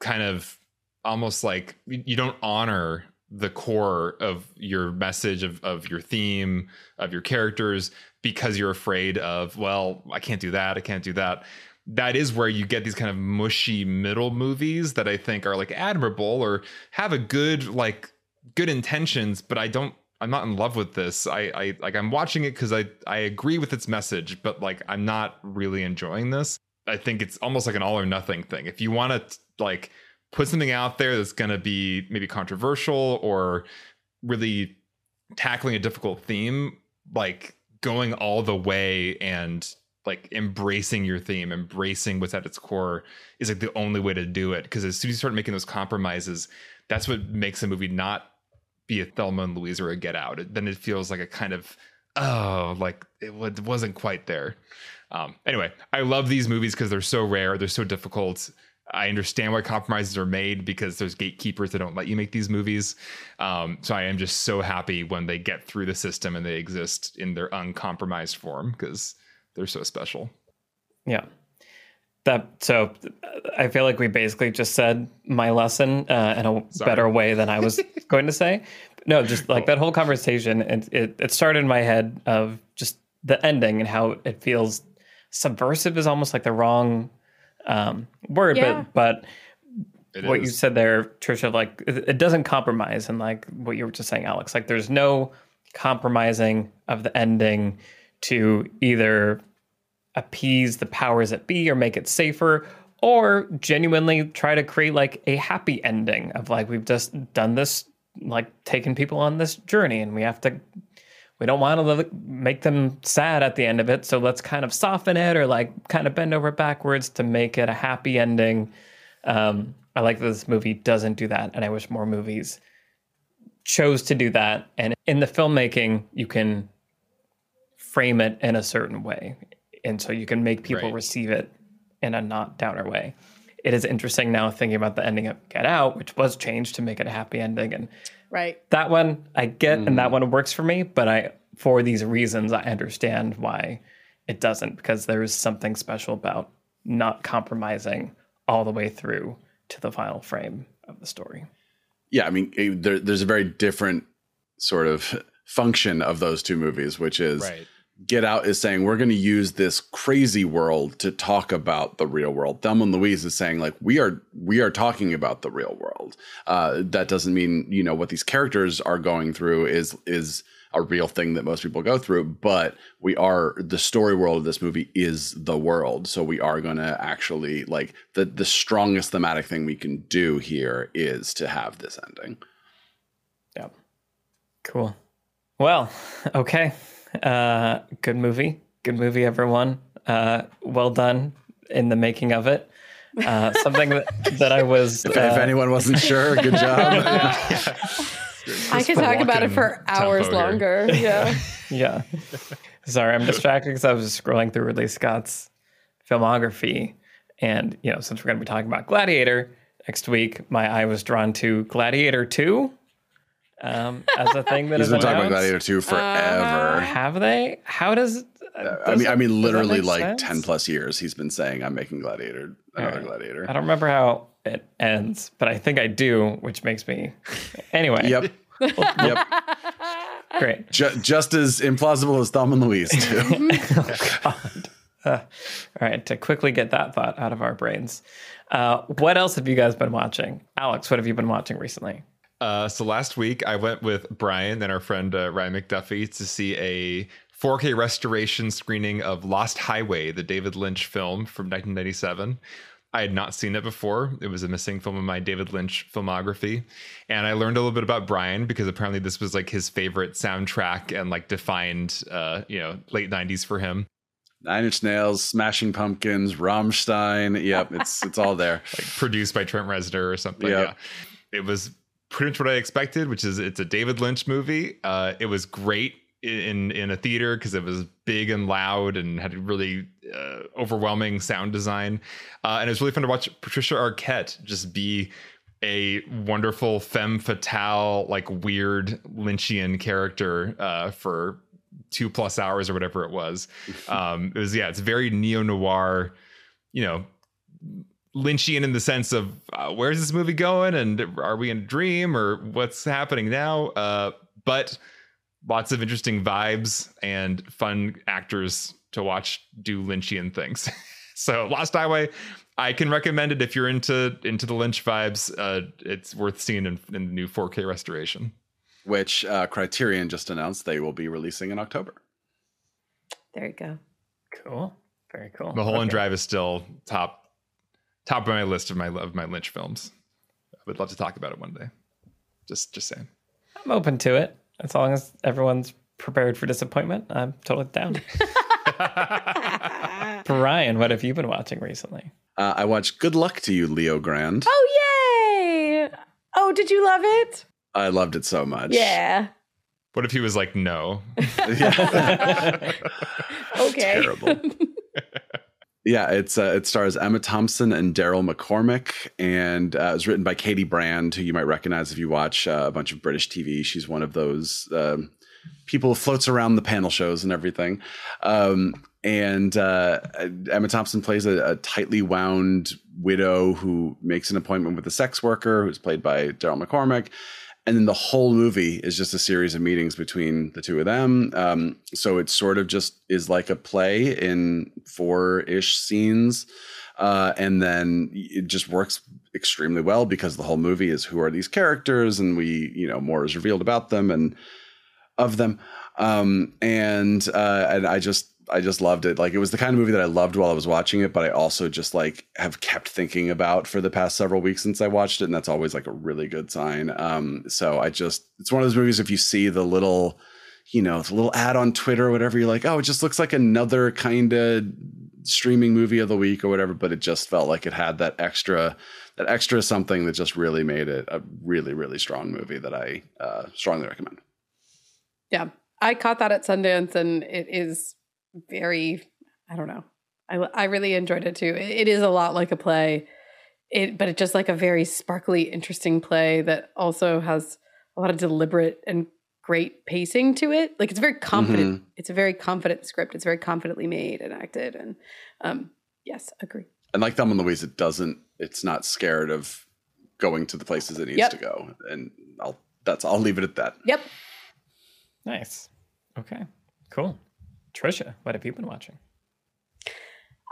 S4: kind of almost like you don't honor the core of your message of, of your theme of your characters because you're afraid of well i can't do that i can't do that that is where you get these kind of mushy middle movies that i think are like admirable or have a good like good intentions but i don't I'm not in love with this. I, I like I'm watching it because I I agree with its message, but like I'm not really enjoying this. I think it's almost like an all or nothing thing. If you want to like put something out there that's going to be maybe controversial or really tackling a difficult theme, like going all the way and like embracing your theme, embracing what's at its core is like the only way to do it. Because as soon as you start making those compromises, that's what makes a movie not be a Thelma and Louise or a Get Out. Then it feels like a kind of oh, like it wasn't quite there. Um, anyway, I love these movies because they're so rare, they're so difficult. I understand why compromises are made because there's gatekeepers that don't let you make these movies. Um, so I am just so happy when they get through the system and they exist in their uncompromised form because they're so special.
S1: Yeah. That so I feel like we basically just said my lesson uh, in a Sorry. better way than I was going to say. No, just like that whole conversation, and it, it started in my head of just the ending and how it feels subversive is almost like the wrong um, word, yeah. but but it what is. you said there, Tricia, like it, it doesn't compromise, and like what you were just saying, Alex, like there's no compromising of the ending to either appease the powers that be or make it safer or genuinely try to create like a happy ending of like we've just done this like taking people on this journey and we have to we don't want to make them sad at the end of it so let's kind of soften it or like kind of bend over backwards to make it a happy ending. Um, i like that this movie doesn't do that and i wish more movies chose to do that and in the filmmaking you can frame it in a certain way and so you can make people
S4: Right.
S1: receive it in a not downer way. It is interesting now thinking about the ending of Get Out, which was changed to make it a happy ending, and
S2: Right.
S1: that one I get, and that mm. one works for me. But I, for these reasons, I understand why it doesn't because there is something special about not compromising all the way through to the final frame of the story.
S3: yeah, I mean, eh, there, there's a very different sort of function of those two movies, which is
S4: Right.
S3: Get Out is saying we're going to use this crazy world to talk about the real world. Thelma and Louise is saying like we are we are talking about the real world. Uh, that doesn't mean you know what these characters are going through is is a real thing that most people go through, but we are the story world of this movie is the world. So we are going to actually like the the strongest thematic thing we can do here is to have this ending.
S1: Yeah. Cool. Well, okay. Uh, good movie. Good movie, everyone. Uh, well done in the making of it. Uh, something that, that I was.
S3: If,
S1: uh,
S3: if anyone wasn't sure, good job.
S2: I could talk about it for hours
S4: tempo here.
S2: longer. Yeah.
S1: yeah. Sorry, I'm distracted because I was scrolling through Ridley Scott's filmography. And, you know, since we're going to be talking about Gladiator next week, my eye was drawn to Gladiator 2 um, as a thing that
S3: He's
S1: is
S3: been talking about. Gladiator 2 forever.
S1: Have they? How does.
S3: I mean, I mean, literally like
S1: sense?
S3: ten plus years. He's been saying, "I'm making Gladiator, another
S1: Alright.
S3: Gladiator."
S1: I don't remember how it ends, but I think I do, which makes me. Anyway.
S3: Yep, yep.
S1: Great.
S3: Ju- just as implausible as Thelma and Louise too.
S1: All right. To quickly get that thought out of our brains. Uh, what else have you guys been watching? Alex, what have you been watching recently?
S4: Uh, so last week I went with Brian and our friend uh, Ryan McDuffie to see a 4K restoration screening of Lost Highway, the David Lynch film from 1997. I had not seen it before. It was a missing film in my David Lynch filmography. And I learned a little bit about Brian because apparently this was like his favorite soundtrack and like defined, uh, you know, late 90s for him.
S3: Nine Inch Nails, Smashing Pumpkins, Rammstein. Yep, it's it's all there.
S4: like produced by Trent Reznor or something.
S3: Yep.
S4: Yeah. It was pretty much what I expected, which is it's a David Lynch movie. Uh, it was great in in a theater because it was big and loud and had really uh, overwhelming sound design. Uh, and it was really fun to watch Patricia Arquette just be a wonderful femme fatale, like weird Lynchian character uh, for two plus hours or whatever it was. Um, it was yeah, it's very neo noir, you know, Lynchian in the sense of uh, where's this movie going and are we in a dream or what's happening now? Uh, but lots of interesting vibes and fun actors to watch do Lynchian things. so Lost Highway, I can recommend it if you're into into the Lynch vibes. Uh, it's worth seeing in, in the new 4K restoration.
S3: Which uh, Criterion just announced they will be releasing in October.
S2: There you go.
S1: Cool. Very cool.
S4: Mulholland
S1: Okay.
S4: Drive is still top top of my list of my of my Lynch films. I would love to talk about it one day. Just just saying.
S1: I'm open to it as long as everyone's prepared for disappointment. I'm totally down. Brian, what have you been watching recently?
S3: Uh, I watched Good Luck to You, Leo Grande.
S2: Oh, yay. Oh, did you love it?
S3: I loved it so much.
S2: Yeah.
S4: What if he was like, no?
S3: Yeah.
S2: Okay.
S3: Terrible. Yeah, it's uh, it stars Emma Thompson and Daryl McCormack, and uh, it was written by Katie Brand, who you might recognize if you watch uh, a bunch of British TV. She's one of those um, people floats around the panel shows and everything. Um, and uh, Emma Thompson plays a, a tightly wound widow who makes an appointment with a sex worker, who's played by Daryl McCormack. And then the whole movie is just a series of meetings between the two of them. Um, so it sort of just is like a play in four ish scenes. Uh, and then it just works extremely well because the whole movie is who are these characters and we, you know, more is revealed about them and of them. Um, and, uh, and I just, I just loved it. Like it was the kind of movie that I loved while I was watching it, but I also just like have kept thinking about for the past several weeks since I watched it, and that's always like a really good sign. Um, so I just it's one of those movies if you see the little, you know, the little ad on Twitter or whatever, you're like, oh, it just looks like another kind of streaming movie of the week or whatever, but it just felt like it had that extra that extra something that just really made it a really, really strong movie that I uh, strongly recommend.
S2: Yeah. I caught that at Sundance and it is very I don't know. I I really enjoyed it too. It, it is a lot like a play. It but it's just like a very sparkly, interesting play that also has a lot of deliberate and great pacing to it. Like it's very confident.
S3: Mm-hmm.
S2: It's a very confident script. It's very confidently made and acted. And um, yes, agree.
S3: And like Thelma and Louise, it doesn't. It's not scared of going to the places it needs
S2: Yep.
S3: to go. And I'll that's I'll leave it at that.
S2: Yep.
S1: Nice. Okay. Cool. Tricia, what have you been watching?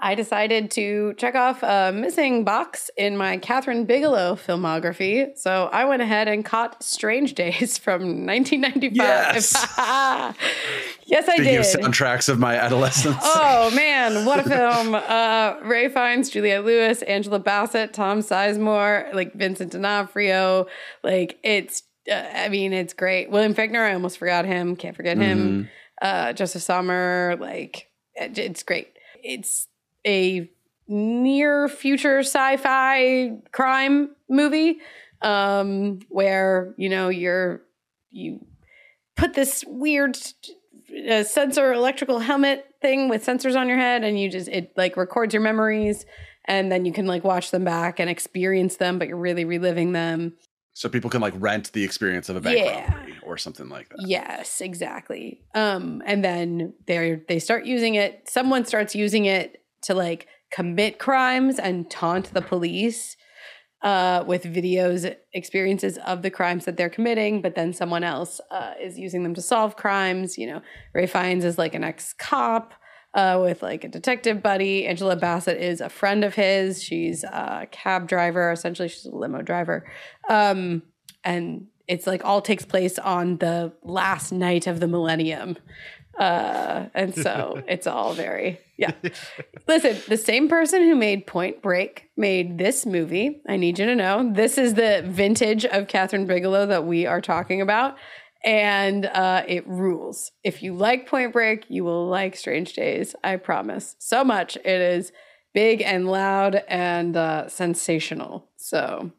S2: I decided to check off a missing box in my Kathryn Bigelow filmography. So I went ahead and caught Strange Days from 1995.
S3: Yes.
S2: yes, I
S3: Speaking
S2: did.
S3: of soundtracks of my adolescence,
S2: Oh man, what a film! Uh, Ralph Fiennes, Juliette Lewis, Angela Bassett, Tom Sizemore, like Vincent D'Onofrio. Like it's, uh, I mean, it's great. William Fichtner, I almost forgot him. Can't forget him. Uh, Josef Sommer, like it- it's great. It's a near future sci-fi crime movie um, where you know you're you put this weird uh, sensor electrical helmet thing with sensors on your head and you just it like records your memories and then you can like watch them back and experience them but you're really reliving them
S3: so people can like rent the experience of a bank
S2: Yeah.
S3: robbery or something like that.
S2: yes exactly um and then they they start using it someone starts using it to like commit crimes and taunt the police uh, with videos experiences of the crimes that they're committing, but then someone else uh, is using them to solve crimes. You know, Ralph Fiennes is like an ex cop uh, with like a detective buddy. Angela Bassett is a friend of his. She's a cab driver. Essentially, she's a limo driver. Um, and it's like all takes place on the last night of the millennium. Uh, and so it's all very, yeah. Listen, the same person who made Point Break made this movie. I need you to know this is the vintage of Kathryn Bigelow that we are talking about. And uh, it rules. If you like Point Break, you will like Strange Days. I promise. So much. It is big and loud and uh, sensational. So,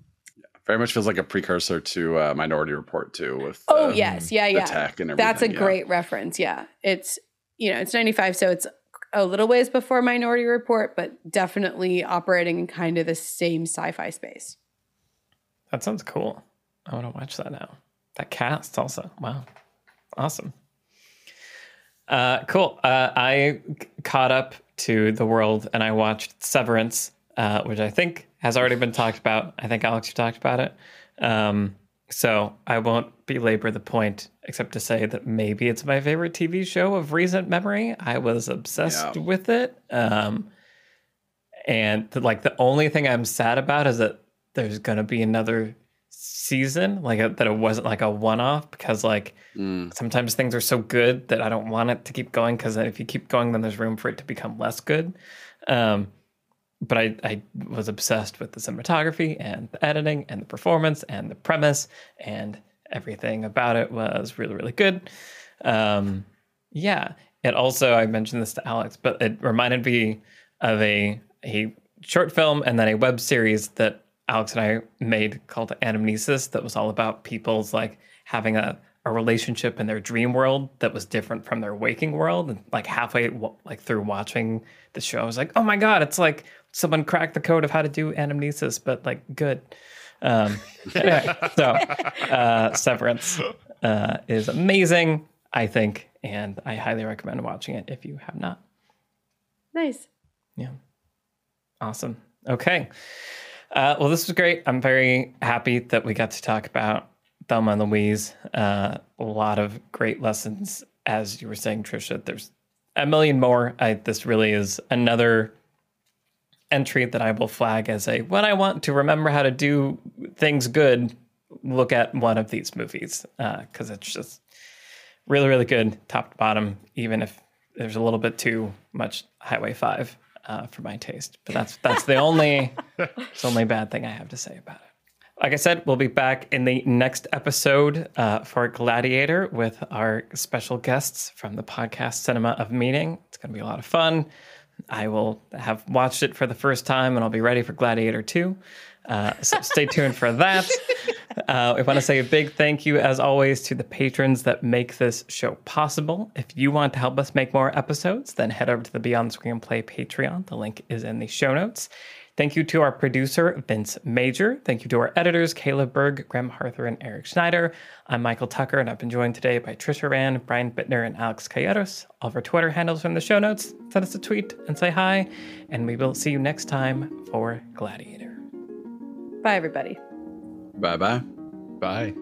S3: Very much feels like a precursor to uh, Minority Report too. With
S2: oh, yes. Yeah,
S3: the
S2: yeah.
S3: tech and everything.
S2: That's a
S3: yeah.
S2: great reference. Yeah. It's, you know, it's 95, so it's a little ways before Minority Report, but definitely operating in kind of the same sci fi space.
S1: That sounds cool. I want to watch that now. That cast also. Wow. Awesome. Uh, cool. Uh, I c- caught up to the world and I watched Severance, uh, which I think has already been talked about. I think Alex, you talked about it. Um, so I won't belabor the point except to say that maybe it's my favorite TV show of recent memory. I was obsessed
S3: Yeah.
S1: with it. Um, and the, like the only thing I'm sad about is that there's gonna be another season, like a, that it wasn't like a one-off because like
S3: Mm.
S1: sometimes things are so good that I don't want it to keep going because if you keep going, then there's room for it to become less good. Um, but I, I was obsessed with the cinematography and the editing and the performance and the premise and everything about it was really really good. Um, yeah, it also I mentioned this to Alex, but it reminded me of a a short film and then a web series that Alex and I made called Anamnesis that was all about people's like having a a relationship in their dream world that was different from their waking world and like halfway like through watching the show I was like oh my god it's like someone cracked the code of how to do anamnesis but like good um anyway so uh severance uh is amazing I think and I highly recommend watching it if you have not
S2: Nice.
S1: yeah. Awesome. Okay. Uh, well, this was great. I'm very happy that we got to talk about Thelma and Louise. Uh, a lot of great lessons, as you were saying, Tricia. There's a million more. I, this really is another entry that I will flag as a when I want to remember how to do things good, look at one of these movies because it's just really, really good, top to bottom. Even if there's a little bit too much Highway Five uh, for my taste, but that's that's the only it's only bad thing I have to say about it. Like I said, we'll be back in the next episode uh, for Gladiator with our special guests from the podcast Cinema of Meaning. It's going to be a lot of fun. I will have watched it for the first time and I'll be ready for Gladiator 2. Uh, so stay tuned for that. Uh, I want to say a big thank you, as always, to the patrons that make this show possible. If you want to help us make more episodes, then head over to the Beyond Screenplay Patreon. The link is in the show notes. Thank you to our producer, Vince Major. Thank you to our editors, Caleb Berg, Graham Harther, and Eric Schneider. I'm Michael Tucker, and I've been joined today by Tricia Aurand, Brian Bitner, and Alex Calleros. All of our Twitter handles are in the show notes. Send us a tweet and say hi, and we will see you next time for Gladiator.
S2: Bye, everybody.
S3: Bye bye.
S4: Bye.